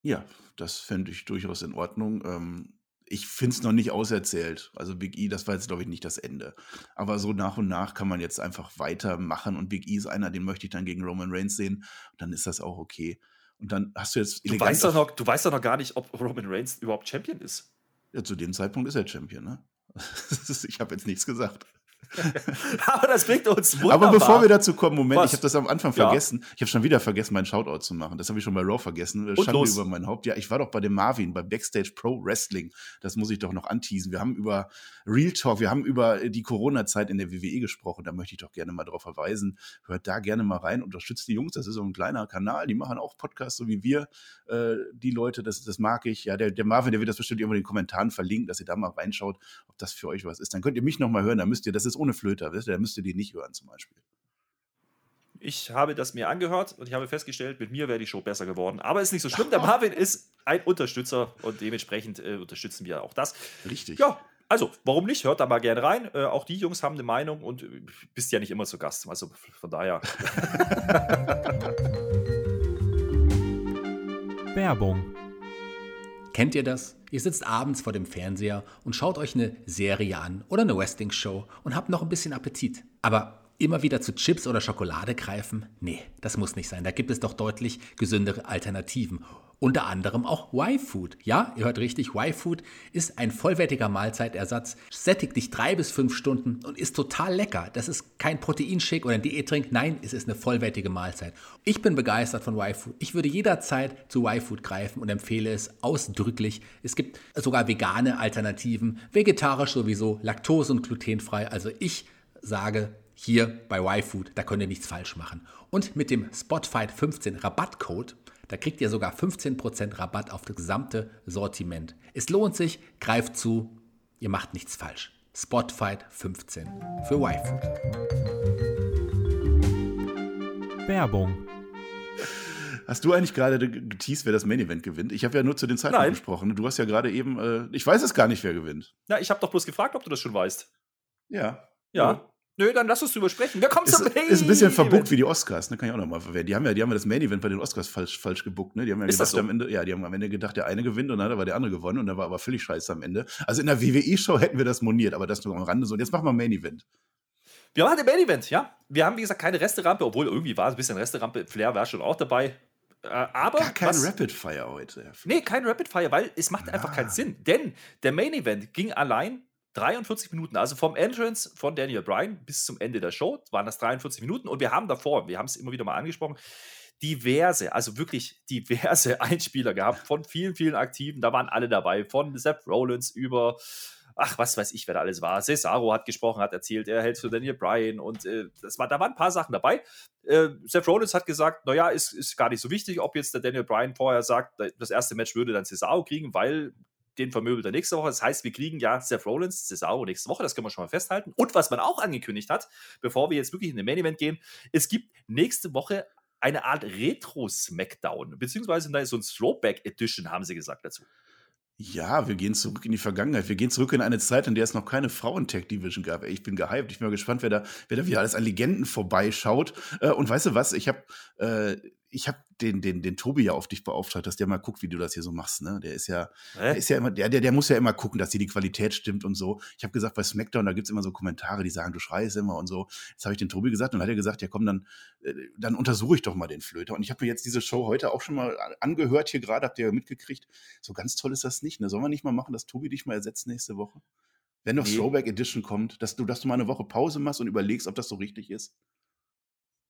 Ja, das fände ich durchaus in Ordnung. Ähm, ich finde es noch nicht auserzählt. Also Big E, das war jetzt, glaube ich, nicht das Ende. Aber so nach und nach kann man jetzt einfach weitermachen und Big E ist einer, den möchte ich dann gegen Roman Reigns sehen. Und dann ist das auch okay. Und dann hast du jetzt. Du weißt, doch noch, du weißt doch noch gar nicht, ob Roman Reigns überhaupt Champion ist. Ja, zu dem Zeitpunkt ist er Champion, ne? ich habe jetzt nichts gesagt. Aber das bringt uns wunderbar. Aber bevor wir dazu kommen, Moment, Was? ich habe das am Anfang ja. vergessen. Ich habe schon wieder vergessen, meinen Shoutout zu machen. Das habe ich schon bei Raw vergessen. Und Schande los. über mein Haupt. Ja, ich war doch bei dem Marvin, bei Backstage Pro Wrestling. Das muss ich doch noch anteasen. Wir haben über Real Talk, wir haben über die Corona-Zeit in der WWE gesprochen. Da möchte ich doch gerne mal darauf verweisen. Hört da gerne mal rein, unterstützt die Jungs. Das ist so ein kleiner Kanal. Die machen auch Podcasts, so wie wir. Äh, die Leute, das, das mag ich. Ja, der, der Marvin, der wird das bestimmt irgendwo in den Kommentaren verlinken, dass ihr da mal reinschaut, ob das für euch was ist. Dann könnt ihr mich noch mal hören. Da müsst ihr, das ist ohne Flöter, wisst ihr? Da müsst ihr die nicht hören zum Beispiel. Ich habe das mir angehört und ich habe festgestellt, mit mir wäre die Show besser geworden. Aber ist nicht so schlimm. Der Marvin ist ein Unterstützer und dementsprechend äh, unterstützen wir auch das. Richtig. Ja, also, warum nicht? Hört da mal gerne rein. Äh, auch die Jungs haben eine Meinung und äh, bist ja nicht immer zu Gast. Also von daher. Werbung. Kennt ihr das? Ihr sitzt abends vor dem Fernseher und schaut euch eine Serie an oder eine Wrestling-Show und habt noch ein bisschen Appetit. Aber immer wieder zu Chips oder Schokolade greifen? Nee, das muss nicht sein. Da gibt es doch deutlich gesündere Alternativen. Unter anderem auch Y-Food. Ja, ihr hört richtig, Y-Food ist ein vollwertiger Mahlzeitersatz, sättigt dich drei bis fünf Stunden und ist total lecker. Das ist kein Proteinshake oder ein Diättrink, nein, es ist eine vollwertige Mahlzeit. Ich bin begeistert von Y-Food. Ich würde jederzeit zu Y-Food greifen und empfehle es ausdrücklich. Es gibt sogar vegane Alternativen, vegetarisch sowieso, laktose- und glutenfrei. Also ich sage, hier bei Y-Food, da könnt ihr nichts falsch machen. Und mit dem Spotfight 15 Rabattcode da kriegt ihr sogar 15% Rabatt auf das gesamte Sortiment. Es lohnt sich, greift zu, ihr macht nichts falsch. Spotfight 15 für YFood. Werbung. Hast du eigentlich gerade geteased, wer das Main Event gewinnt? Ich habe ja nur zu den Zeitpunkt gesprochen. Du hast ja gerade eben, äh, ich weiß es gar nicht, wer gewinnt. Ja, ich habe doch bloß gefragt, ob du das schon weißt. Ja. Ja. Nö, dann lass uns drüber sprechen. Wer kommt ist, zum Main Ist ein bisschen verbuckt wie die Oscars, ne? Kann ich auch nochmal verwenden. Die haben ja, die haben ja das Main Event bei den Oscars falsch, falsch gebuckt, ne? Die haben ja gedacht, so? am Ende, ja, die haben am Ende gedacht, der eine gewinnt und dann hat aber der andere gewonnen und da war aber völlig scheiße am Ende. Also in der WWE-Show hätten wir das moniert, aber das nur am Rande so. Und jetzt machen wir Main Event. Wir machen den Main Event, ja. Wir haben, wie gesagt, keine Resterampe, obwohl irgendwie war es ein bisschen Resterampe. Flair war schon auch dabei. Äh, aber Gar kein Rapid Fire heute. Nee, kein Rapid Fire, weil es macht ja. einfach keinen Sinn. Denn der Main Event ging allein 43 Minuten, also vom Entrance von Daniel Bryan bis zum Ende der Show waren das 43 Minuten und wir haben davor, wir haben es immer wieder mal angesprochen, diverse, also wirklich diverse Einspieler gehabt von vielen, vielen Aktiven. Da waren alle dabei, von Seth Rollins über ach, was weiß ich, wer da alles war. Cesaro hat gesprochen, hat erzählt, er hält für Daniel Bryan und äh, das war, da waren ein paar Sachen dabei. Äh, Seth Rollins hat gesagt, naja, ist, ist gar nicht so wichtig, ob jetzt der Daniel Bryan vorher sagt, das erste Match würde dann Cesaro kriegen, weil den vermöbelt er nächste Woche. Das heißt, wir kriegen ja Seth Rollins, Cesaro nächste Woche, das können wir schon mal festhalten. Und was man auch angekündigt hat, bevor wir jetzt wirklich in den Main Event gehen, es gibt nächste Woche eine Art Retro-Smackdown, beziehungsweise so ein Throwback-Edition, haben sie gesagt dazu. Ja, wir gehen zurück in die Vergangenheit. Wir gehen zurück in eine Zeit, in der es noch keine Frauen-Tech-Division gab. Ich bin gehypt. Ich bin mal gespannt, wer da, wer da wieder alles an Legenden vorbeischaut. Äh, und weißt du was? Ich habe äh, ich habe den, den, den Tobi ja auf dich beauftragt, dass der mal guckt, wie du das hier so machst. Ne? Der ist ja, der ist ja immer, der, der, der muss ja immer gucken, dass hier die Qualität stimmt und so. Ich habe gesagt, bei SmackDown, da gibt's immer so Kommentare, die sagen, du schreist immer und so. Jetzt habe ich den Tobi gesagt und hat er gesagt, ja komm, dann, äh, dann untersuche ich doch mal den Flöter. Und ich habe mir jetzt diese Show heute auch schon mal angehört hier gerade, habt ihr ja mitgekriegt. So ganz toll ist das nicht. Ne? Sollen wir nicht mal machen, dass Tobi dich mal ersetzt nächste Woche? Wenn noch nee. Throwback Edition kommt, dass du, dass du mal eine Woche Pause machst und überlegst, ob das so richtig ist.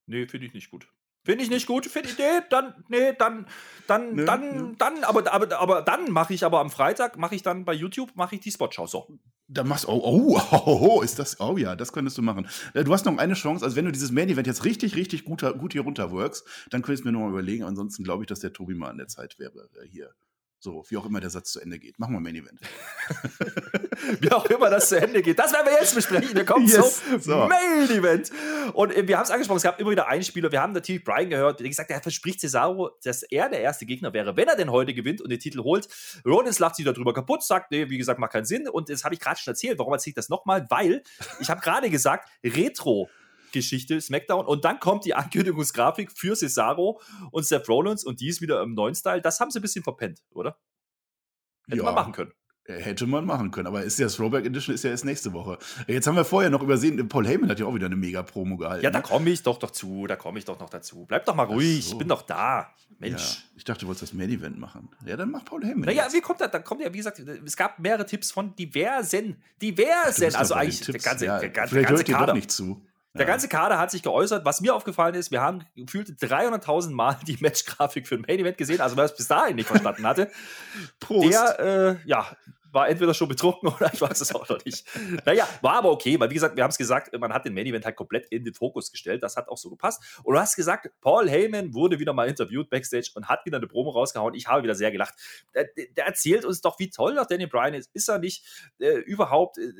Nee, finde ich nicht gut. Finde ich nicht gut, finde ich, nee, dann, nee, dann, dann, nee, dann, nee. dann, aber, aber, aber dann mache ich aber am Freitag, mache ich dann bei YouTube, mache ich die Spotschau so. Da machst oh, oh, oh, oh, ist das, oh ja, das könntest du machen. Du hast noch eine Chance, also wenn du dieses Main-Event jetzt richtig, richtig gut, gut hier runterworkst, dann könntest du mir nochmal überlegen, ansonsten glaube ich, dass der Tobi mal an der Zeit wäre, äh, hier so, wie auch immer der Satz zu Ende geht. Machen wir Main Event. wie auch immer das zu Ende geht. Das werden wir jetzt besprechen. Wir kommen yes. zum so. Main Event. Und äh, wir haben es angesprochen, es gab immer wieder einen Spieler. Wir haben natürlich Brian gehört, der gesagt hat, er verspricht Cesaro, dass er der erste Gegner wäre, wenn er denn heute gewinnt und den Titel holt. Rollins lacht sich darüber kaputt, sagt, nee, wie gesagt, macht keinen Sinn. Und das habe ich gerade schon erzählt. Warum erzähle ich das nochmal? Weil ich habe gerade gesagt, Retro Geschichte SmackDown und dann kommt die Ankündigungsgrafik für Cesaro und Seth Rollins und die ist wieder im neuen Style. Das haben sie ein bisschen verpennt, oder? Hätte ja. man machen können. Äh, hätte man machen können, aber ist ja Throwback Edition ist ja erst nächste Woche. Jetzt haben wir vorher noch übersehen, Paul Heyman hat ja auch wieder eine mega Promo gehalten. Ja, da ne? komme ich doch dazu, da komme ich doch noch dazu. Bleib doch mal ruhig, so. ich bin doch da. Mensch. Ja, ich dachte, du wolltest das Main Event machen. Ja, dann mach Paul Heyman. Naja, wie kommt das? Dann kommt ja, wie gesagt, es gab mehrere Tipps von diversen, diversen, also eigentlich der ganze, ja, der ganze, vielleicht der ganze hört Kader. nicht zu. Der ganze Kader hat sich geäußert. Was mir aufgefallen ist, wir haben gefühlt 300.000 Mal die Matchgrafik für ein Main Event gesehen. Also wer es bis dahin nicht verstanden hatte, Prost. der äh, ja, war entweder schon betrunken oder ich weiß es auch noch nicht. Naja, war aber okay, weil wie gesagt, wir haben es gesagt, man hat den Main Event halt komplett in den Fokus gestellt. Das hat auch so gepasst. Und du hast gesagt, Paul Heyman wurde wieder mal interviewt backstage und hat wieder eine Promo rausgehauen. Ich habe wieder sehr gelacht. Der, der erzählt uns doch, wie toll doch Daniel Bryan ist. Ist er nicht äh, überhaupt äh,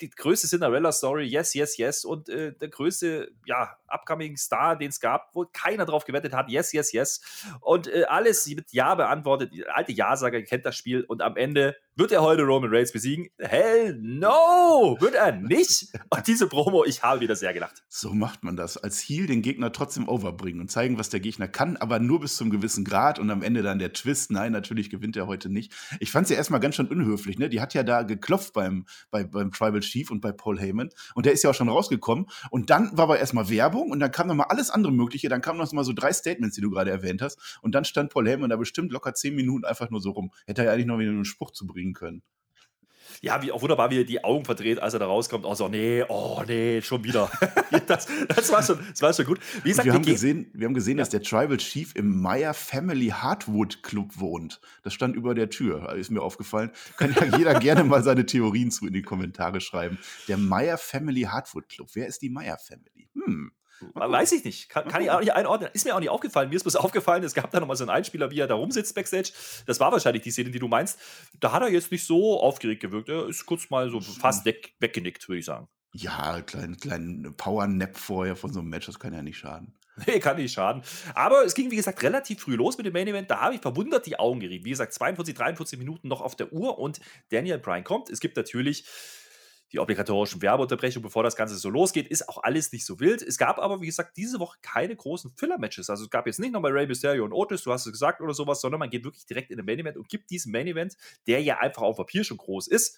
die größte Cinderella-Story, yes, yes, yes. Und äh, der größte, ja, upcoming Star, den es gab, wo keiner drauf gewettet hat, yes, yes, yes. Und äh, alles mit Ja beantwortet. Die alte Ja-Sager kennt das Spiel. Und am Ende wird er heute Roman Reigns besiegen? Hell no! Wird er nicht? Und diese Promo, ich habe wieder sehr gelacht. So macht man das. Als Heal den Gegner trotzdem overbringen und zeigen, was der Gegner kann, aber nur bis zum gewissen Grad und am Ende dann der Twist. Nein, natürlich gewinnt er heute nicht. Ich fand es ja erstmal ganz schön unhöflich. Ne? Die hat ja da geklopft beim, bei, beim Tribal Chief und bei Paul Heyman. Und der ist ja auch schon rausgekommen. Und dann war aber erstmal Werbung und dann kam nochmal alles andere Mögliche. Dann kamen noch mal so drei Statements, die du gerade erwähnt hast. Und dann stand Paul Heyman da bestimmt locker zehn Minuten einfach nur so rum. Hätte er ja eigentlich noch wieder einen Spruch zu bringen können. Ja, wie auch wunderbar, wie er die Augen verdreht, als er da rauskommt. Oh, so, nee, oh, nee, schon wieder. das, das, war schon, das war schon gut. Wie gesagt, wir, haben gesehen, wir haben gesehen, ja. dass der Tribal Chief im Meyer Family Hardwood Club wohnt. Das stand über der Tür, ist mir aufgefallen. Kann ja jeder gerne mal seine Theorien zu in die Kommentare schreiben. Der Meyer Family Hardwood Club. Wer ist die Meyer Family? Hm. Weiß ich nicht. Kann, kann ich auch nicht einordnen. Ist mir auch nicht aufgefallen. Mir ist bloß aufgefallen, es gab da nochmal so einen Einspieler, wie er da rumsitzt backstage. Das war wahrscheinlich die Szene, die du meinst. Da hat er jetzt nicht so aufgeregt gewirkt. Er ist kurz mal so fast weg, weggenickt, würde ich sagen. Ja, kleinen kleinen Power-Nap vorher von so einem Match, das kann ja nicht schaden. Nee, kann nicht schaden. Aber es ging, wie gesagt, relativ früh los mit dem Main Event. Da habe ich verwundert die Augen gerieben. Wie gesagt, 42, 43 Minuten noch auf der Uhr und Daniel Bryan kommt. Es gibt natürlich die obligatorischen Werbeunterbrechungen, bevor das Ganze so losgeht, ist auch alles nicht so wild. Es gab aber, wie gesagt, diese Woche keine großen Filler-Matches. Also es gab jetzt nicht nochmal Ray Mysterio und Otis, du hast es gesagt oder sowas, sondern man geht wirklich direkt in den Main Event und gibt diesem Main Event, der ja einfach auf Papier schon groß ist,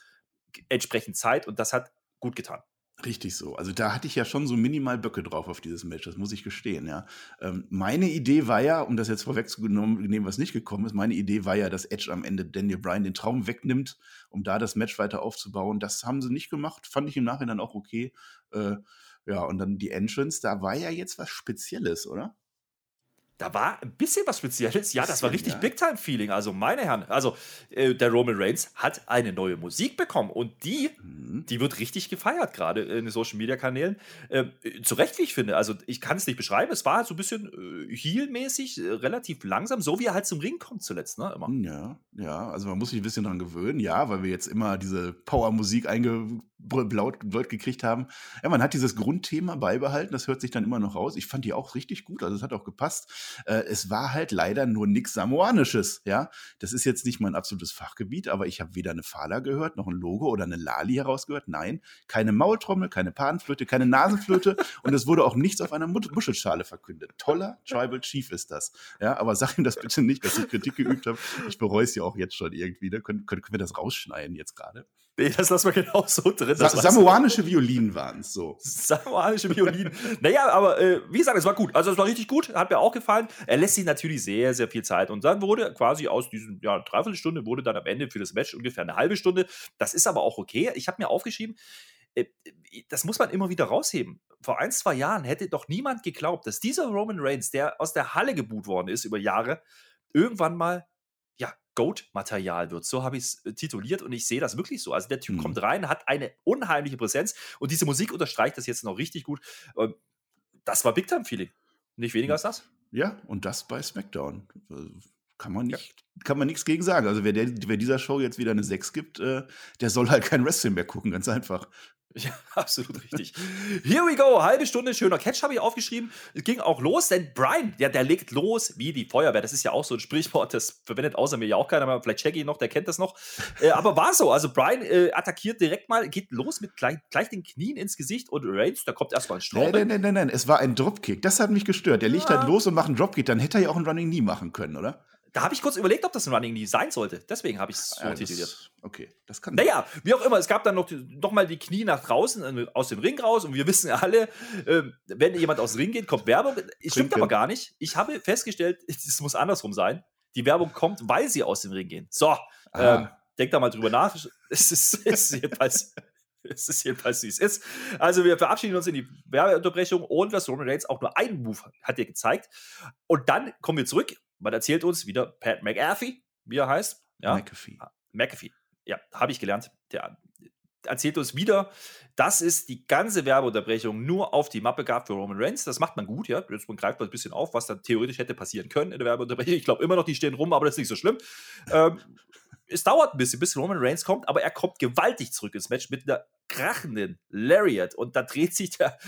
entsprechend Zeit und das hat gut getan. Richtig so. Also da hatte ich ja schon so minimal Böcke drauf auf dieses Match, das muss ich gestehen, ja. Ähm, meine Idee war ja, um das jetzt vorwegzunehmen, was nicht gekommen ist, meine Idee war ja, dass Edge am Ende Daniel Bryan den Traum wegnimmt, um da das Match weiter aufzubauen. Das haben sie nicht gemacht, fand ich im Nachhinein auch okay. Äh, ja, und dann die Entrance, da war ja jetzt was Spezielles, oder? Da war ein bisschen was Spezielles. Ja, das war richtig ja. Big-Time-Feeling. Also, meine Herren, also äh, der Roman Reigns hat eine neue Musik bekommen und die, mhm. die wird richtig gefeiert, gerade in den Social-Media-Kanälen. Äh, zu Recht, wie ich finde. Also, ich kann es nicht beschreiben. Es war so ein bisschen äh, Heel-mäßig, äh, relativ langsam, so wie er halt zum Ring kommt zuletzt, ne? Immer. Ja, ja. Also, man muss sich ein bisschen dran gewöhnen, ja, weil wir jetzt immer diese Power-Musik eingeblaut gekriegt haben. Ja, man hat dieses Grundthema beibehalten, das hört sich dann immer noch raus. Ich fand die auch richtig gut, also es hat auch gepasst. Äh, es war halt leider nur nichts Samoanisches, ja. Das ist jetzt nicht mein absolutes Fachgebiet, aber ich habe weder eine Fala gehört, noch ein Logo oder eine Lali herausgehört. Nein, keine Maultrommel, keine Panflöte, keine Nasenflöte und es wurde auch nichts auf einer Muschelschale verkündet. Toller Tribal Chief ist das. Ja, aber sag ihm das bitte nicht, dass ich Kritik geübt habe. Ich bereue es ja auch jetzt schon irgendwie. Ne? Können, können, können wir das rausschneiden jetzt gerade? Nee, das lassen wir genau so drin. Sa Samoanische Violinen waren es so. Samoanische Violinen. naja, aber äh, wie gesagt, es war gut. Also es war richtig gut, hat mir auch gefallen. Er lässt sich natürlich sehr, sehr viel Zeit. Und dann wurde quasi aus diesen ja, Dreiviertelstunde wurde dann am Ende für das Match ungefähr eine halbe Stunde. Das ist aber auch okay. Ich habe mir aufgeschrieben, äh, das muss man immer wieder rausheben. Vor ein, zwei Jahren hätte doch niemand geglaubt, dass dieser Roman Reigns, der aus der Halle geboot worden ist über Jahre, irgendwann mal Goat-Material wird. So habe ich es äh, tituliert und ich sehe das wirklich so. Also der Typ mhm. kommt rein, hat eine unheimliche Präsenz und diese Musik unterstreicht das jetzt noch richtig gut. Ähm, das war Big Time-Feeling. Nicht weniger als das. Ja, und das bei SmackDown. Kann man nicht, ja. kann man nichts gegen sagen. Also wer, der, wer dieser Show jetzt wieder eine 6 gibt, äh, der soll halt kein Wrestling mehr gucken, ganz einfach. Ja, absolut richtig. Here we go. Halbe Stunde, schöner Catch habe ich aufgeschrieben. Es ging auch los, denn Brian, ja, der legt los wie die Feuerwehr. Das ist ja auch so ein Sprichwort, das verwendet außer mir ja auch keiner mehr. Vielleicht Shaggy noch, der kennt das noch. Äh, aber war so. Also Brian äh, attackiert direkt mal, geht los mit gleich, gleich, den Knien ins Gesicht und Reigns, da kommt erstmal ein Strom. Nein, nein, nein, nein, nein, es war ein Dropkick. Das hat mich gestört. Der ja. liegt halt los und macht einen Dropkick. Dann hätte er ja auch einen Running Knee machen können, oder? Da habe ich kurz überlegt, ob das ein Running Knee sein sollte. Deswegen habe ich es so ja, tituliert. Okay, das kann. Naja, wie auch immer, es gab dann noch, noch mal die Knie nach draußen, äh, aus dem Ring raus. Und wir wissen alle, äh, wenn jemand aus dem Ring geht, kommt Werbung. Es stimmt aber gar nicht. Ich habe festgestellt, es muss andersrum sein. Die Werbung kommt, weil sie aus dem Ring gehen. So, ähm, denkt da mal drüber nach. Es ist, es ist jedenfalls. Es ist jedenfalls, wie es ist. Also, wir verabschieden uns in die Werbeunterbrechung und was Roman Reigns auch nur einen Move hat dir gezeigt. Und dann kommen wir zurück man erzählt uns wieder Pat McAfee, wie er heißt. Ja? McAfee. Ah, McAfee. Ja, habe ich gelernt. Der erzählt uns wieder, dass es die ganze Werbeunterbrechung nur auf die Mappe gab für Roman Reigns. Das macht man gut, ja. Jetzt man greift mal ein bisschen auf, was dann theoretisch hätte passieren können in der Werbeunterbrechung. Ich glaube immer noch, die stehen rum, aber das ist nicht so schlimm. ähm, es dauert ein bisschen, bis Roman Reigns kommt, aber er kommt gewaltig zurück ins Match mit einer krachenden Lariat und da dreht sich der,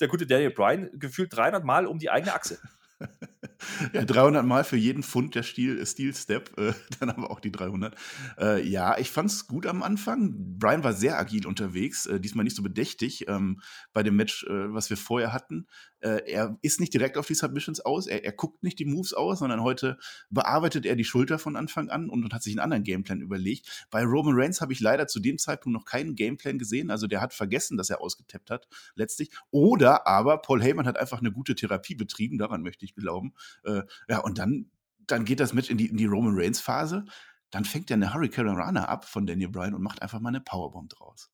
der gute Daniel Bryan gefühlt 300 Mal um die eigene Achse. ja, 300 Mal für jeden Pfund der Steel, Steel Step, äh, dann aber auch die 300. Äh, ja, ich fand es gut am Anfang. Brian war sehr agil unterwegs, äh, diesmal nicht so bedächtig ähm, bei dem Match, äh, was wir vorher hatten. Äh, er ist nicht direkt auf die Submissions aus, er, er, guckt nicht die Moves aus, sondern heute bearbeitet er die Schulter von Anfang an und, und hat sich einen anderen Gameplan überlegt. Bei Roman Reigns habe ich leider zu dem Zeitpunkt noch keinen Gameplan gesehen, also der hat vergessen, dass er ausgetappt hat, letztlich. Oder aber Paul Heyman hat einfach eine gute Therapie betrieben, daran möchte ich glauben. Äh, ja, und dann, dann geht das Match in die, in die Roman Reigns Phase. Dann fängt er eine Hurricane Runner ab von Daniel Bryan und macht einfach mal eine Powerbomb draus.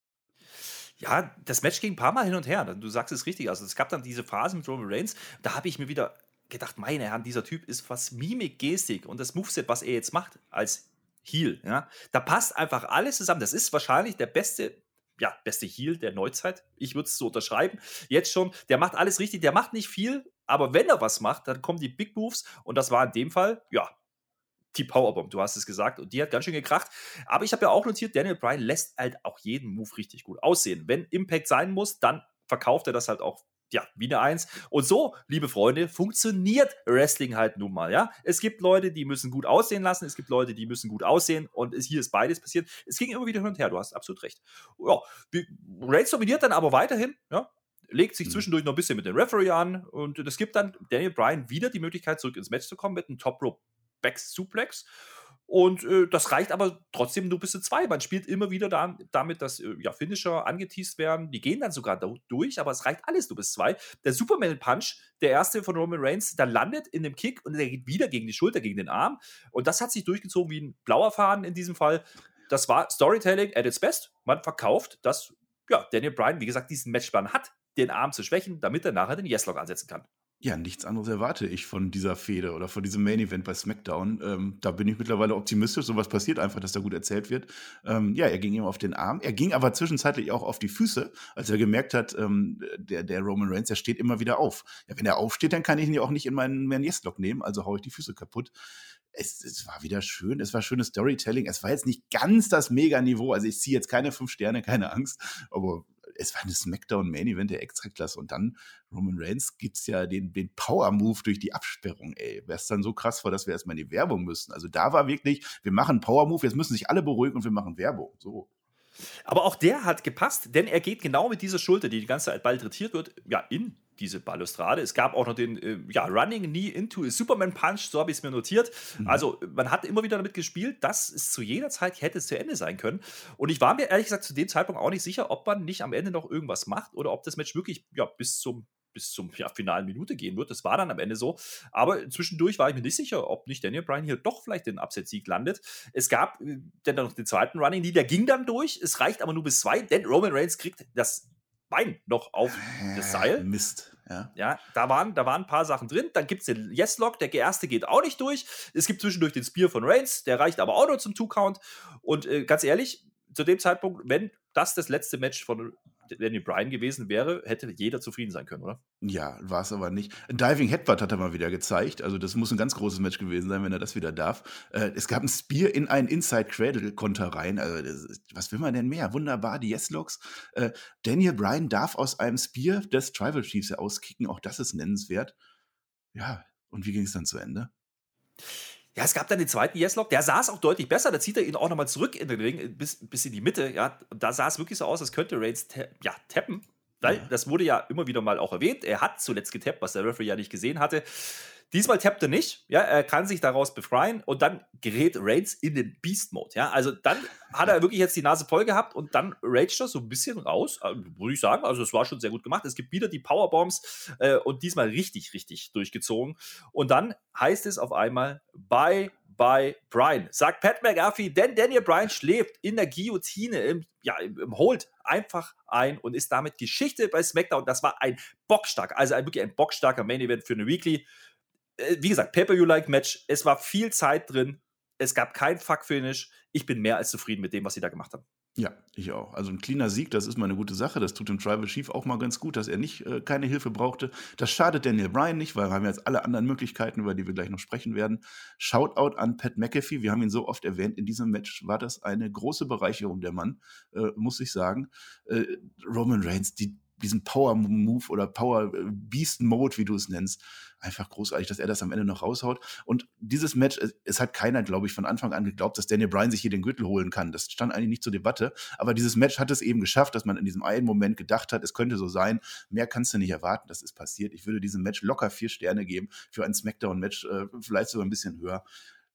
Ja, das Match ging ein paar Mal hin und her. Du sagst es richtig. Also es gab dann diese Phase mit Roman Reigns. Da habe ich mir wieder gedacht, meine Herren, dieser Typ ist was Mimik, Gestik und das Moveset, was er jetzt macht als Heel, ja, da passt einfach alles zusammen. Das ist wahrscheinlich der beste, ja, beste Heel der Neuzeit. Ich würde es so unterschreiben. Jetzt schon, der macht alles richtig, der macht nicht viel, aber wenn er was macht, dann kommen die Big Moves und das war in dem Fall, ja, die Powerbomb, du hast es gesagt, und die hat ganz schön gekracht. Aber ich habe ja auch notiert, Daniel Bryan lässt halt auch jeden Move richtig gut aussehen. Wenn Impact sein muss, dann verkauft er das halt auch ja, wie eine Eins. Und so, liebe Freunde, funktioniert Wrestling halt nun mal, ja. Es gibt Leute, die müssen gut aussehen lassen, es gibt Leute, die müssen gut aussehen und es, hier ist beides passiert. Es ging immer wieder hin und her, du hast absolut recht. Ja, Reigns dominiert dann aber weiterhin, ja, legt sich mhm. zwischendurch noch ein bisschen mit dem Referee an und das gibt dann Daniel Bryan wieder die Möglichkeit, zurück ins Match zu kommen mit einem Top Rope Back Suplex. Und äh, das reicht aber trotzdem nur bis zu zwei. Man spielt immer wieder da, damit, dass äh, ja, Finisher angeteased werden. Die gehen dann sogar durch, aber es reicht alles nur bis zwei. Der Superman Punch, der erste von Roman Reigns, der landet in dem Kick und der geht wieder gegen die Schulter, gegen den Arm. Und das hat sich durchgezogen wie ein blauer Faden in diesem Fall. Das war Storytelling at its best. Man verkauft, dass ja, Daniel Bryan, wie gesagt, diesen Matchplan hat den Arm zu schwächen, damit er nachher den Yes-Lock ansetzen kann. Ja, nichts anderes erwarte ich von dieser Fehde oder von diesem Main Event bei SmackDown. Ähm, da bin ich mittlerweile optimistisch. Sowas passiert einfach, dass da gut erzählt wird. Ähm, ja, er ging ihm auf den Arm. Er ging aber zwischenzeitlich auch auf die Füße, als er gemerkt hat, ähm, der, der Roman Reigns, der steht immer wieder auf. Ja, wenn er aufsteht, dann kann ich ihn ja auch nicht in meinen Man Yes Lock nehmen, also haue ich die Füße kaputt. Es, es, war wieder schön, es war schönes Storytelling. Es war jetzt nicht ganz das Mega-Niveau. Also ich ziehe jetzt keine fünf Sterne, keine Angst. Aber es war eine Smackdown Main Event der Extraklasse und dann Roman Reigns gibt es ja den, den Power Move durch die Absperrung, ey. Wäre es dann so krass war, dass wir erstmal in die Werbung müssten. Also da war wirklich, wir machen Power Move, jetzt müssen sich alle beruhigen und wir machen Werbung. So. Aber auch der hat gepasst, denn er geht genau mit dieser Schulter, die die ganze Zeit baltrittiert wird, ja, in diese Balustrade. Es gab auch noch den äh, ja, Running Knee into a Superman Punch, so habe ich es mir notiert. Mhm. Also man hat immer wieder damit gespielt, dass es zu jeder Zeit hätte zu Ende sein können. Und ich war mir ehrlich gesagt zu dem Zeitpunkt auch nicht sicher, ob man nicht am Ende noch irgendwas macht oder ob das Match wirklich ja, bis zum bis zum ja, finalen Minute gehen wird. Das war dann am Ende so. Aber zwischendurch war ich mir nicht sicher, ob nicht Daniel Bryan hier doch vielleicht den Upset-Sieg landet. Es gab äh, dann noch den zweiten Running Knee, der ging dann durch. Es reicht aber nur bis zwei, denn Roman Reigns kriegt das Bein noch auf das Seil. Mist. Ja. ja, da waren, da waren ein paar Sachen drin. Dann gibt es den Yes-Lock, der erste geht auch nicht durch. Es gibt zwischendurch den Spear von Reigns, der reicht aber auch nur zum Two-Count. Und äh, ganz ehrlich, zu dem Zeitpunkt, wenn das das letzte Match von Daniel Bryan gewesen wäre, hätte jeder zufrieden sein können, oder? Ja, war es aber nicht. Diving Headbutt hat er mal wieder gezeigt. Also, das muss ein ganz großes Match gewesen sein, wenn er das wieder darf. Äh, es gab ein Spear in einen Inside Cradle Konter rein. Also, ist, was will man denn mehr? Wunderbar, die Yes-Locks. Äh, Daniel Bryan darf aus einem Spear des Tribal Chiefs auskicken. Auch das ist nennenswert. Ja, und wie ging es dann zu Ende? Ja, es gab dann den zweiten Yes-Lock, der saß auch deutlich besser. Da zieht er ihn auch nochmal zurück in den Ring, bis, bis in die Mitte. Ja, und da sah es wirklich so aus, als könnte Reigns ta ja, tappen. Weil ja. das wurde ja immer wieder mal auch erwähnt. Er hat zuletzt getappt, was der Referee ja nicht gesehen hatte. Diesmal tappt er nicht, ja, er kann sich daraus befreien und dann gerät Reigns in den Beast-Mode, ja. Also dann hat er wirklich jetzt die Nase voll gehabt und dann raged er so ein bisschen raus, äh, würde ich sagen. Also es war schon sehr gut gemacht. Es gibt wieder die Powerbombs äh, und diesmal richtig, richtig durchgezogen. Und dann heißt es auf einmal, bye, bye, Brian. Sagt Pat McAfee, denn Daniel Bryan schläft in der Guillotine, im, ja, im Hold einfach ein und ist damit Geschichte bei SmackDown. Das war ein bockstark, also ein, wirklich ein bockstarker Main Event für eine Weekly. Äh, wie gesagt, Pay-Per-View-like-Match. Es war viel Zeit drin. Es gab kein Fuck-Finish. Ich bin mehr als zufrieden mit dem, was sie da gemacht haben. Ja, ich auch. Also ein cleaner Sieg, das ist mal eine gute Sache. Das tut dem Tribal Chief auch mal ganz gut, dass er nicht äh, keine Hilfe brauchte. Das schadet Daniel Bryan nicht, weil wir haben jetzt alle anderen Möglichkeiten, über die wir gleich noch sprechen werden. Shoutout an Pat McAfee. Wir haben ihn so oft erwähnt. In diesem Match war das eine große Bereicherung, der Mann, äh, muss ich sagen. Äh, Roman Reigns, die diesen Power-Move oder Power-Beast-Mode, wie du es nennst, einfach großartig, dass er das am Ende noch raushaut. Und dieses Match, es hat keiner, glaube ich, von Anfang an geglaubt, dass Daniel Bryan sich hier den Gürtel holen kann. Das stand eigentlich nicht zur Debatte. Aber dieses Match hat es eben geschafft, dass man in diesem einen Moment gedacht hat, es könnte so sein. Mehr kannst du nicht erwarten, das ist passiert. Ich würde diesem Match locker vier Sterne geben für ein Smackdown-Match, äh, vielleicht sogar ein bisschen höher.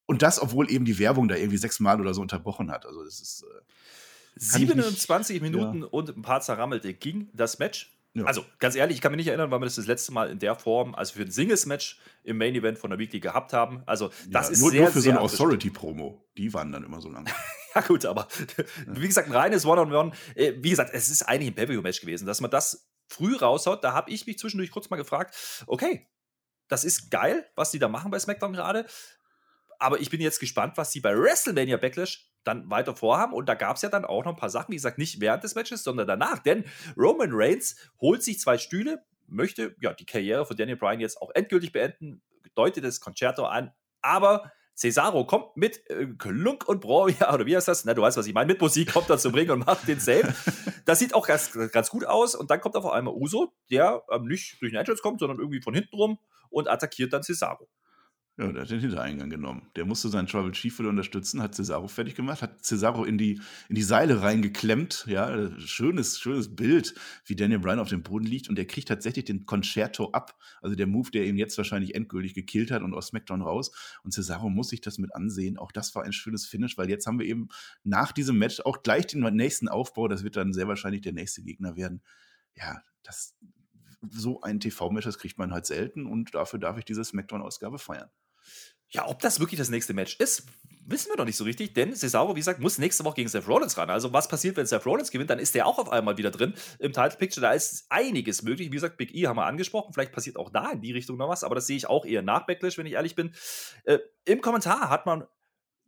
Und das, obwohl eben die Werbung da irgendwie sechsmal oder so unterbrochen hat. Also das ist. Äh 27 Minuten ja. und ein paar zerrammelte ging das Match. Ja. Also, ganz ehrlich, ich kann mich nicht erinnern, wann wir das das letzte Mal in der Form, also für ein Singles-Match im Main Event von der Weekly gehabt haben. Also, das ja, ist nur, sehr, nur für so eine Authority-Promo. Die waren dann immer so lang. ja, gut, aber wie gesagt, ein reines One-on-One. -on -One. Äh, wie gesagt, es ist eigentlich ein Pay-Per-View-Match gewesen. Dass man das früh raushaut, da habe ich mich zwischendurch kurz mal gefragt, okay, das ist geil, was die da machen bei SmackDown gerade. Aber ich bin jetzt gespannt, was sie bei WrestleMania Backlash dann weiter vorhaben. Und da gab es ja dann auch noch ein paar Sachen, wie gesagt, nicht während des Matches, sondern danach. Denn Roman Reigns holt sich zwei Stühle, möchte ja die Karriere von Daniel Bryan jetzt auch endgültig beenden, deutet das Concerto an, aber Cesaro kommt mit äh, Klunk und Bro, oder wie heißt das? Na, du weißt, was ich meine. Mit Musik kommt er zum Ring und macht den Save. Das sieht auch ganz, ganz gut aus. Und dann kommt auf einmal Uso, der ähm, nicht durch den Entrance kommt, sondern irgendwie von hinten rum und attackiert dann Cesaro. Ja, der hat den Hintereingang genommen. Der musste seinen Tribal Chief wieder unterstützen, hat Cesaro fertig gemacht, hat Cesaro in die, in die Seile reingeklemmt. Ja, schönes, schönes Bild, wie Daniel Bryan auf dem Boden liegt. Und der kriegt tatsächlich den Concerto ab. Also der Move, der ihn jetzt wahrscheinlich endgültig gekillt hat und aus SmackDown raus. Und Cesaro muss sich das mit ansehen. Auch das war ein schönes Finish, weil jetzt haben wir eben nach diesem Match auch gleich den nächsten Aufbau. Das wird dann sehr wahrscheinlich der nächste Gegner werden. Ja, das, so ein TV-Match, das kriegt man halt selten. Und dafür darf ich diese SmackDown-Ausgabe feiern. Ja, ob das wirklich das nächste Match ist, wissen wir noch nicht so richtig, denn Cesaro, wie gesagt, muss nächste Woche gegen Seth Rollins ran. Also, was passiert, wenn Seth Rollins gewinnt? Dann ist der auch auf einmal wieder drin im Title Picture. Da ist einiges möglich. Wie gesagt, Big E haben wir angesprochen. Vielleicht passiert auch da in die Richtung noch was, aber das sehe ich auch eher nach Backlash, wenn ich ehrlich bin. Äh, Im Kommentar hat man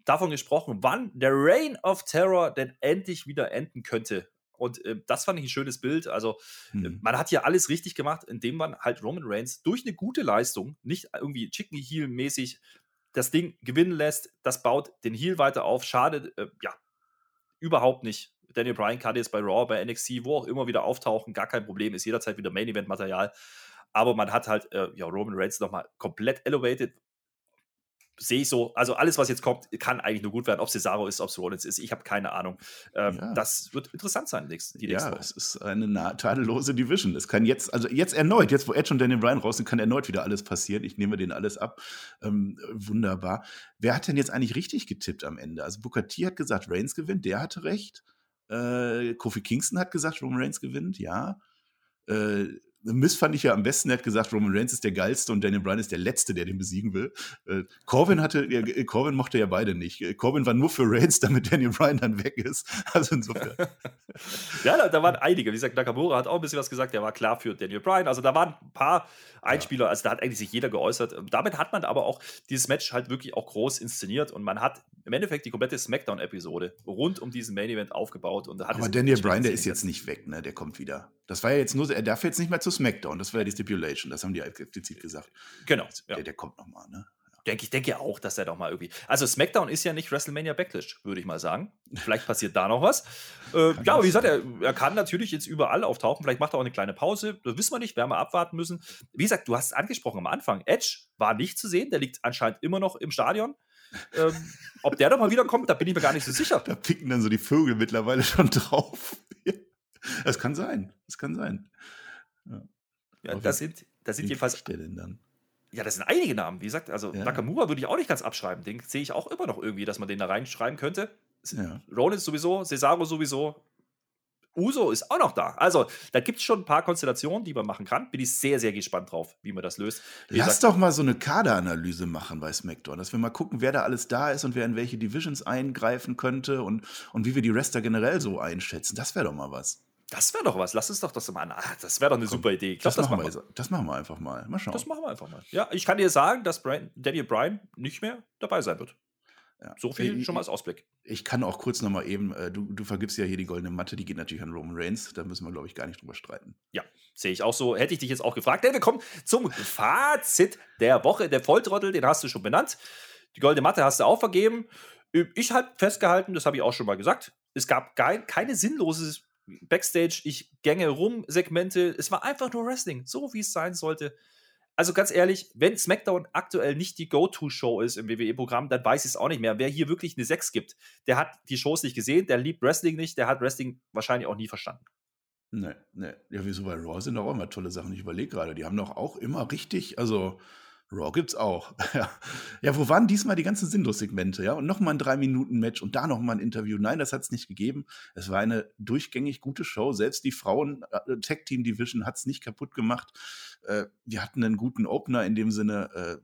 davon gesprochen, wann der Reign of Terror denn endlich wieder enden könnte. Und äh, das fand ich ein schönes Bild. Also, hm. man hat hier alles richtig gemacht, indem man halt Roman Reigns durch eine gute Leistung, nicht irgendwie Chicken Heel-mäßig das Ding gewinnen lässt. Das baut den Heal weiter auf. Schade, äh, ja, überhaupt nicht. Daniel Bryan kann jetzt bei Raw, bei NXT, wo auch immer wieder auftauchen, gar kein Problem, ist jederzeit wieder Main Event Material. Aber man hat halt äh, ja, Roman Reigns nochmal komplett elevated, sehe ich so. Also alles, was jetzt kommt, kann eigentlich nur gut werden. Ob Cesaro ist, ob es Rollins ist, ich habe keine Ahnung. Ähm, ja. Das wird interessant sein, die nächsten Ja, es ist eine tadellose Division. Es kann jetzt, also jetzt erneut, jetzt wo Edge und Daniel Bryan raus sind, kann erneut wieder alles passieren. Ich nehme den alles ab. Ähm, wunderbar. Wer hat denn jetzt eigentlich richtig getippt am Ende? Also Booker T hat gesagt, Reigns gewinnt, der hatte recht. Äh, Kofi Kingston hat gesagt, Roman Reigns gewinnt, ja. Äh, Miss fand ich ja am besten, er hat gesagt, Roman Reigns ist der geilste und Daniel Bryan ist der Letzte, der den besiegen will. Äh, Corbin hatte, ja, Corbin mochte ja beide nicht. Äh, Corbin war nur für Reigns, damit Daniel Bryan dann weg ist. Also insofern. ja, da, da, waren einige. Wie gesagt, Nakamura hat auch ein bisschen was gesagt, der war klar für Daniel Bryan. Also da waren ein paar Einspieler, also da hat eigentlich sich jeder geäußert. Damit hat man aber auch dieses Match halt wirklich auch groß inszeniert und man hat im Endeffekt die komplette Smackdown-Episode rund um diesen Main Event aufgebaut. Und aber Daniel Bryan, der ist jetzt nicht weg, ne? Der kommt wieder. Das war ja jetzt nur, er darf jetzt nicht mehr zu SmackDown. Das war ja die Stipulation. Das haben die explizit gesagt. Genau. Der, ja. der kommt nochmal, ne? Denke ich denke auch, dass er doch mal irgendwie. Also SmackDown ist ja nicht WrestleMania Backlash, würde ich mal sagen. Vielleicht passiert da noch was. Äh, ja, aber wie gesagt, er, er, kann natürlich jetzt überall auftauchen. Vielleicht macht er auch eine kleine Pause. Das wissen wir nicht, werden wir abwarten müssen. Wie gesagt, du hast es angesprochen am Anfang. Edge war nicht zu sehen. Der liegt anscheinend immer noch im Stadion. Ähm, ob der doch mal wiederkommt, da bin ich mir gar nicht so sicher. Da picken dann so die Vögel mittlerweile schon drauf. Das kann sein. Das kann sein. Ja, ja das sind, das sind jedenfalls. Der denn dann? Ja, das sind einige Namen. Wie gesagt, also ja. Nakamura würde ich auch nicht ganz abschreiben. Den sehe ich auch immer noch irgendwie, dass man den da reinschreiben könnte. Ja. Rollins sowieso, Cesaro sowieso. Uso ist auch noch da. Also, da gibt es schon ein paar Konstellationen, die man machen kann. Bin ich sehr, sehr gespannt drauf, wie man das löst. Wie Lass gesagt, doch mal so eine Kaderanalyse machen bei SmackDown, dass wir mal gucken, wer da alles da ist und wer in welche Divisions eingreifen könnte und, und wie wir die Wrestler generell so einschätzen. Das wäre doch mal was. Das wäre doch was. Lass uns doch das mal an. Das wäre doch eine Komm, super Idee. Ich glaub, das, das, machen wir, das machen wir einfach mal. Mal schauen. Das machen wir einfach mal. Ja, ich kann dir sagen, dass Brian, Daniel Bryan nicht mehr dabei sein wird. Ja. So viel ich, schon mal als Ausblick. Ich kann auch kurz noch mal eben, äh, du, du vergibst ja hier die goldene Matte, die geht natürlich an Roman Reigns. Da müssen wir, glaube ich, gar nicht drüber streiten. Ja, sehe ich auch so. Hätte ich dich jetzt auch gefragt. Denn wir kommen zum Fazit der Woche. Der Volltrottel, den hast du schon benannt. Die goldene Matte hast du auch vergeben. Ich habe festgehalten, das habe ich auch schon mal gesagt. Es gab keine sinnlose Backstage, ich gänge rum, Segmente. Es war einfach nur Wrestling, so wie es sein sollte. Also ganz ehrlich, wenn SmackDown aktuell nicht die Go-To-Show ist im WWE-Programm, dann weiß ich es auch nicht mehr. Wer hier wirklich eine 6 gibt, der hat die Shows nicht gesehen, der liebt Wrestling nicht, der hat Wrestling wahrscheinlich auch nie verstanden. Nee, nee. Ja, wieso bei Raw sind doch auch immer tolle Sachen. Ich überlege gerade, die haben doch auch immer richtig, also Raw gibt's auch. ja, wo waren diesmal die ganzen Sinnlos-Segmente? Ja, und nochmal ein Drei-Minuten-Match und da nochmal ein Interview. Nein, das hat's nicht gegeben. Es war eine durchgängig gute Show. Selbst die Frauen-Tag-Team-Division äh, hat's nicht kaputt gemacht. Äh, wir hatten einen guten Opener in dem Sinne. Äh,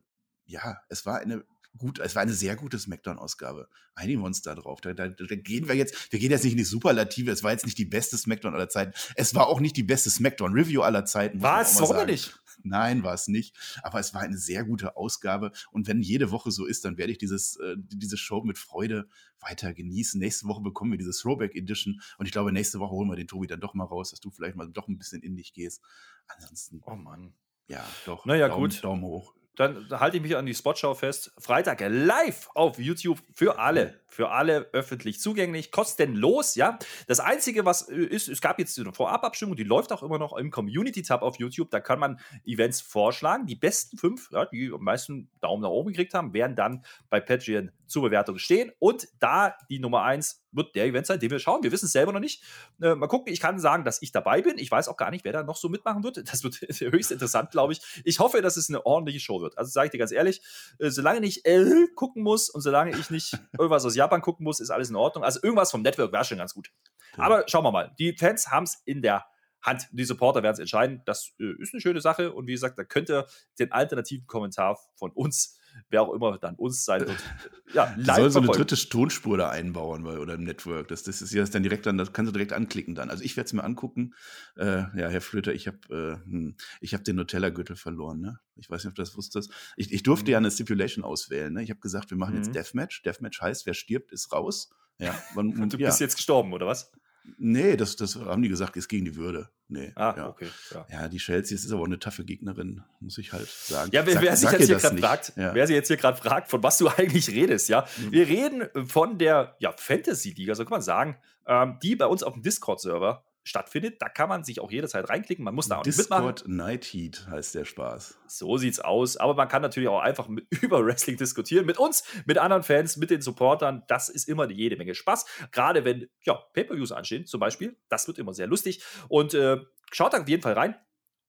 ja, es war eine gut, es war eine sehr gute Smackdown-Ausgabe. Einigen wir uns da drauf. Da, da, da, gehen wir jetzt, wir gehen jetzt nicht in die Superlative. Es war jetzt nicht die beste Smackdown aller Zeiten. Es war auch nicht die beste Smackdown-Review aller Zeiten. War es, warum nicht? Nein, war es nicht. Aber es war eine sehr gute Ausgabe. Und wenn jede Woche so ist, dann werde ich dieses, äh, diese Show mit Freude weiter genießen. Nächste Woche bekommen wir diese Throwback Edition. Und ich glaube, nächste Woche holen wir den Tobi dann doch mal raus, dass du vielleicht mal doch ein bisschen in dich gehst. Ansonsten. Oh Mann. Ja, doch. Naja, Daumen, gut. Daumen hoch dann halte ich mich an die Spotschau fest. Freitag live auf YouTube für alle für alle öffentlich zugänglich, kostenlos, ja. Das Einzige, was äh, ist, es gab jetzt eine Vorababstimmung, die läuft auch immer noch im Community-Tab auf YouTube, da kann man Events vorschlagen. Die besten fünf, ja, die am meisten Daumen nach oben gekriegt haben, werden dann bei Patreon zur Bewertung stehen. Und da die Nummer eins wird der Event sein, den wir schauen. Wir wissen es selber noch nicht. Äh, mal gucken, ich kann sagen, dass ich dabei bin. Ich weiß auch gar nicht, wer da noch so mitmachen wird. Das wird höchst interessant, glaube ich. Ich hoffe, dass es eine ordentliche Show wird. Also sage ich dir ganz ehrlich, äh, solange ich L gucken muss und solange ich nicht irgendwas aus Japan gucken muss, ist alles in Ordnung. Also irgendwas vom Network wäre schon ganz gut. Ja. Aber schauen wir mal. Die Fans haben es in der Hand. Die Supporter werden es entscheiden. Das äh, ist eine schöne Sache. Und wie gesagt, da könnt ihr den alternativen Kommentar von uns wer auch immer dann uns sein wird, ja, live Du sollst so eine dritte Tonspur da einbauen oder im Network. Das, das ist ja dann direkt dann, das kannst du direkt anklicken dann. Also ich werde es mir angucken. Äh, ja, Herr Flöter, ich habe äh, hm, ich hab den Nutella-Gürtel verloren, ne? Ich weiß nicht, ob du das wusstest. Ich, ich durfte mhm. ja eine Stipulation auswählen. Ne? Ich habe gesagt, wir machen mhm. jetzt Deathmatch. Deathmatch heißt, wer stirbt, ist raus. Ja, man, du bist jetzt gestorben, oder was? Nee, das, das haben die gesagt, ist gegen die Würde. Nee. Ah, ja. okay. Ja. ja, die Chelsea ist aber auch eine taffe Gegnerin, muss ich halt sagen. Ja, wer, sag, wer sich jetzt hier gerade fragt, ja. wer sich jetzt hier gerade fragt, von was du eigentlich redest, ja. Mhm. Wir reden von der ja, Fantasy-Liga, so kann man sagen, ähm, die bei uns auf dem Discord-Server stattfindet. Da kann man sich auch jederzeit reinklicken. Man muss da auch Discord mitmachen. Night Heat heißt der Spaß. So sieht's aus. Aber man kann natürlich auch einfach mit, über Wrestling diskutieren. Mit uns, mit anderen Fans, mit den Supportern. Das ist immer jede Menge Spaß. Gerade wenn ja, Pay-Per-Views anstehen, zum Beispiel. Das wird immer sehr lustig. Und äh, schaut da auf jeden Fall rein.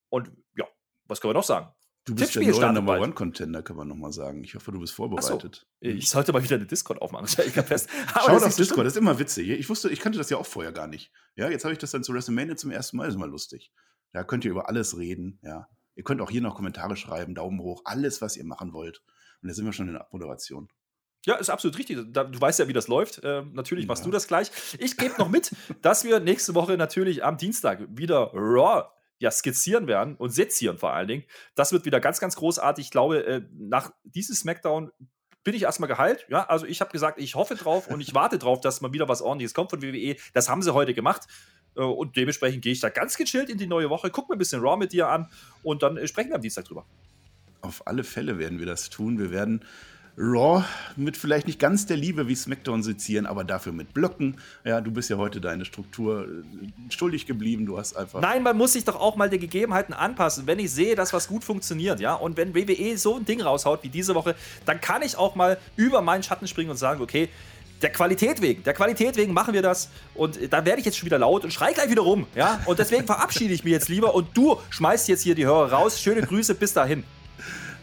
Und ja, was können wir noch sagen? Du bist der neue Number One Contender, kann man nochmal sagen. Ich hoffe, du bist vorbereitet. So. Ich sollte mal wieder eine Discord aufmachen. Ich fest. Schaut auf Discord, das ist immer witzig. Ich wusste, ich kannte das ja auch vorher gar nicht. Ja, jetzt habe ich das dann zu WrestleMania zum ersten Mal. Das ist mal lustig. Da könnt ihr über alles reden. Ja, ihr könnt auch hier noch Kommentare schreiben, Daumen hoch, alles, was ihr machen wollt. Und da sind wir schon in der Abmoderation. Ja, ist absolut richtig. Du weißt ja, wie das läuft. Ähm, natürlich machst du das gleich. Ich gebe noch mit, dass wir nächste Woche natürlich am Dienstag wieder Raw ja, skizzieren werden und sezieren vor allen Dingen. Das wird wieder ganz, ganz großartig. Ich glaube, äh, nach diesem Smackdown bin ich erstmal geheilt. Ja, also ich habe gesagt, ich hoffe drauf und ich warte drauf, dass mal wieder was ordentliches kommt von WWE. Das haben sie heute gemacht. Äh, und dementsprechend gehe ich da ganz gechillt in die neue Woche, guck mir ein bisschen Raw mit dir an und dann äh, sprechen wir am Dienstag drüber. Auf alle Fälle werden wir das tun. Wir werden Raw mit vielleicht nicht ganz der Liebe wie SmackDown sezieren, aber dafür mit Blöcken. Ja, du bist ja heute deine Struktur äh, schuldig geblieben. Du hast einfach. Nein, man muss sich doch auch mal den Gegebenheiten anpassen. Wenn ich sehe, dass was gut funktioniert, ja, und wenn WWE so ein Ding raushaut wie diese Woche, dann kann ich auch mal über meinen Schatten springen und sagen, okay, der Qualität wegen, der Qualität wegen machen wir das. Und da werde ich jetzt schon wieder laut und schrei gleich wieder rum. Ja? Und deswegen verabschiede ich mich jetzt lieber und du schmeißt jetzt hier die Hörer raus. Schöne Grüße, bis dahin.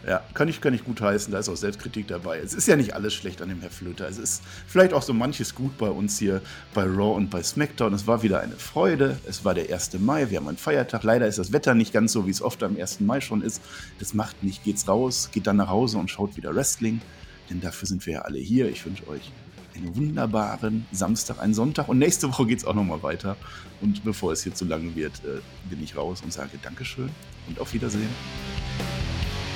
Ja, kann ich, kann ich gut heißen, da ist auch Selbstkritik dabei. Es ist ja nicht alles schlecht an dem Herr Flöter. Es ist vielleicht auch so manches gut bei uns hier bei Raw und bei SmackDown. Es war wieder eine Freude. Es war der 1. Mai, wir haben einen Feiertag. Leider ist das Wetter nicht ganz so, wie es oft am 1. Mai schon ist. Das macht nicht, geht's raus, geht dann nach Hause und schaut wieder Wrestling. Denn dafür sind wir ja alle hier. Ich wünsche euch einen wunderbaren Samstag, einen Sonntag und nächste Woche geht es auch nochmal weiter. Und bevor es hier zu lang wird, äh, bin ich raus und sage Dankeschön und auf Wiedersehen.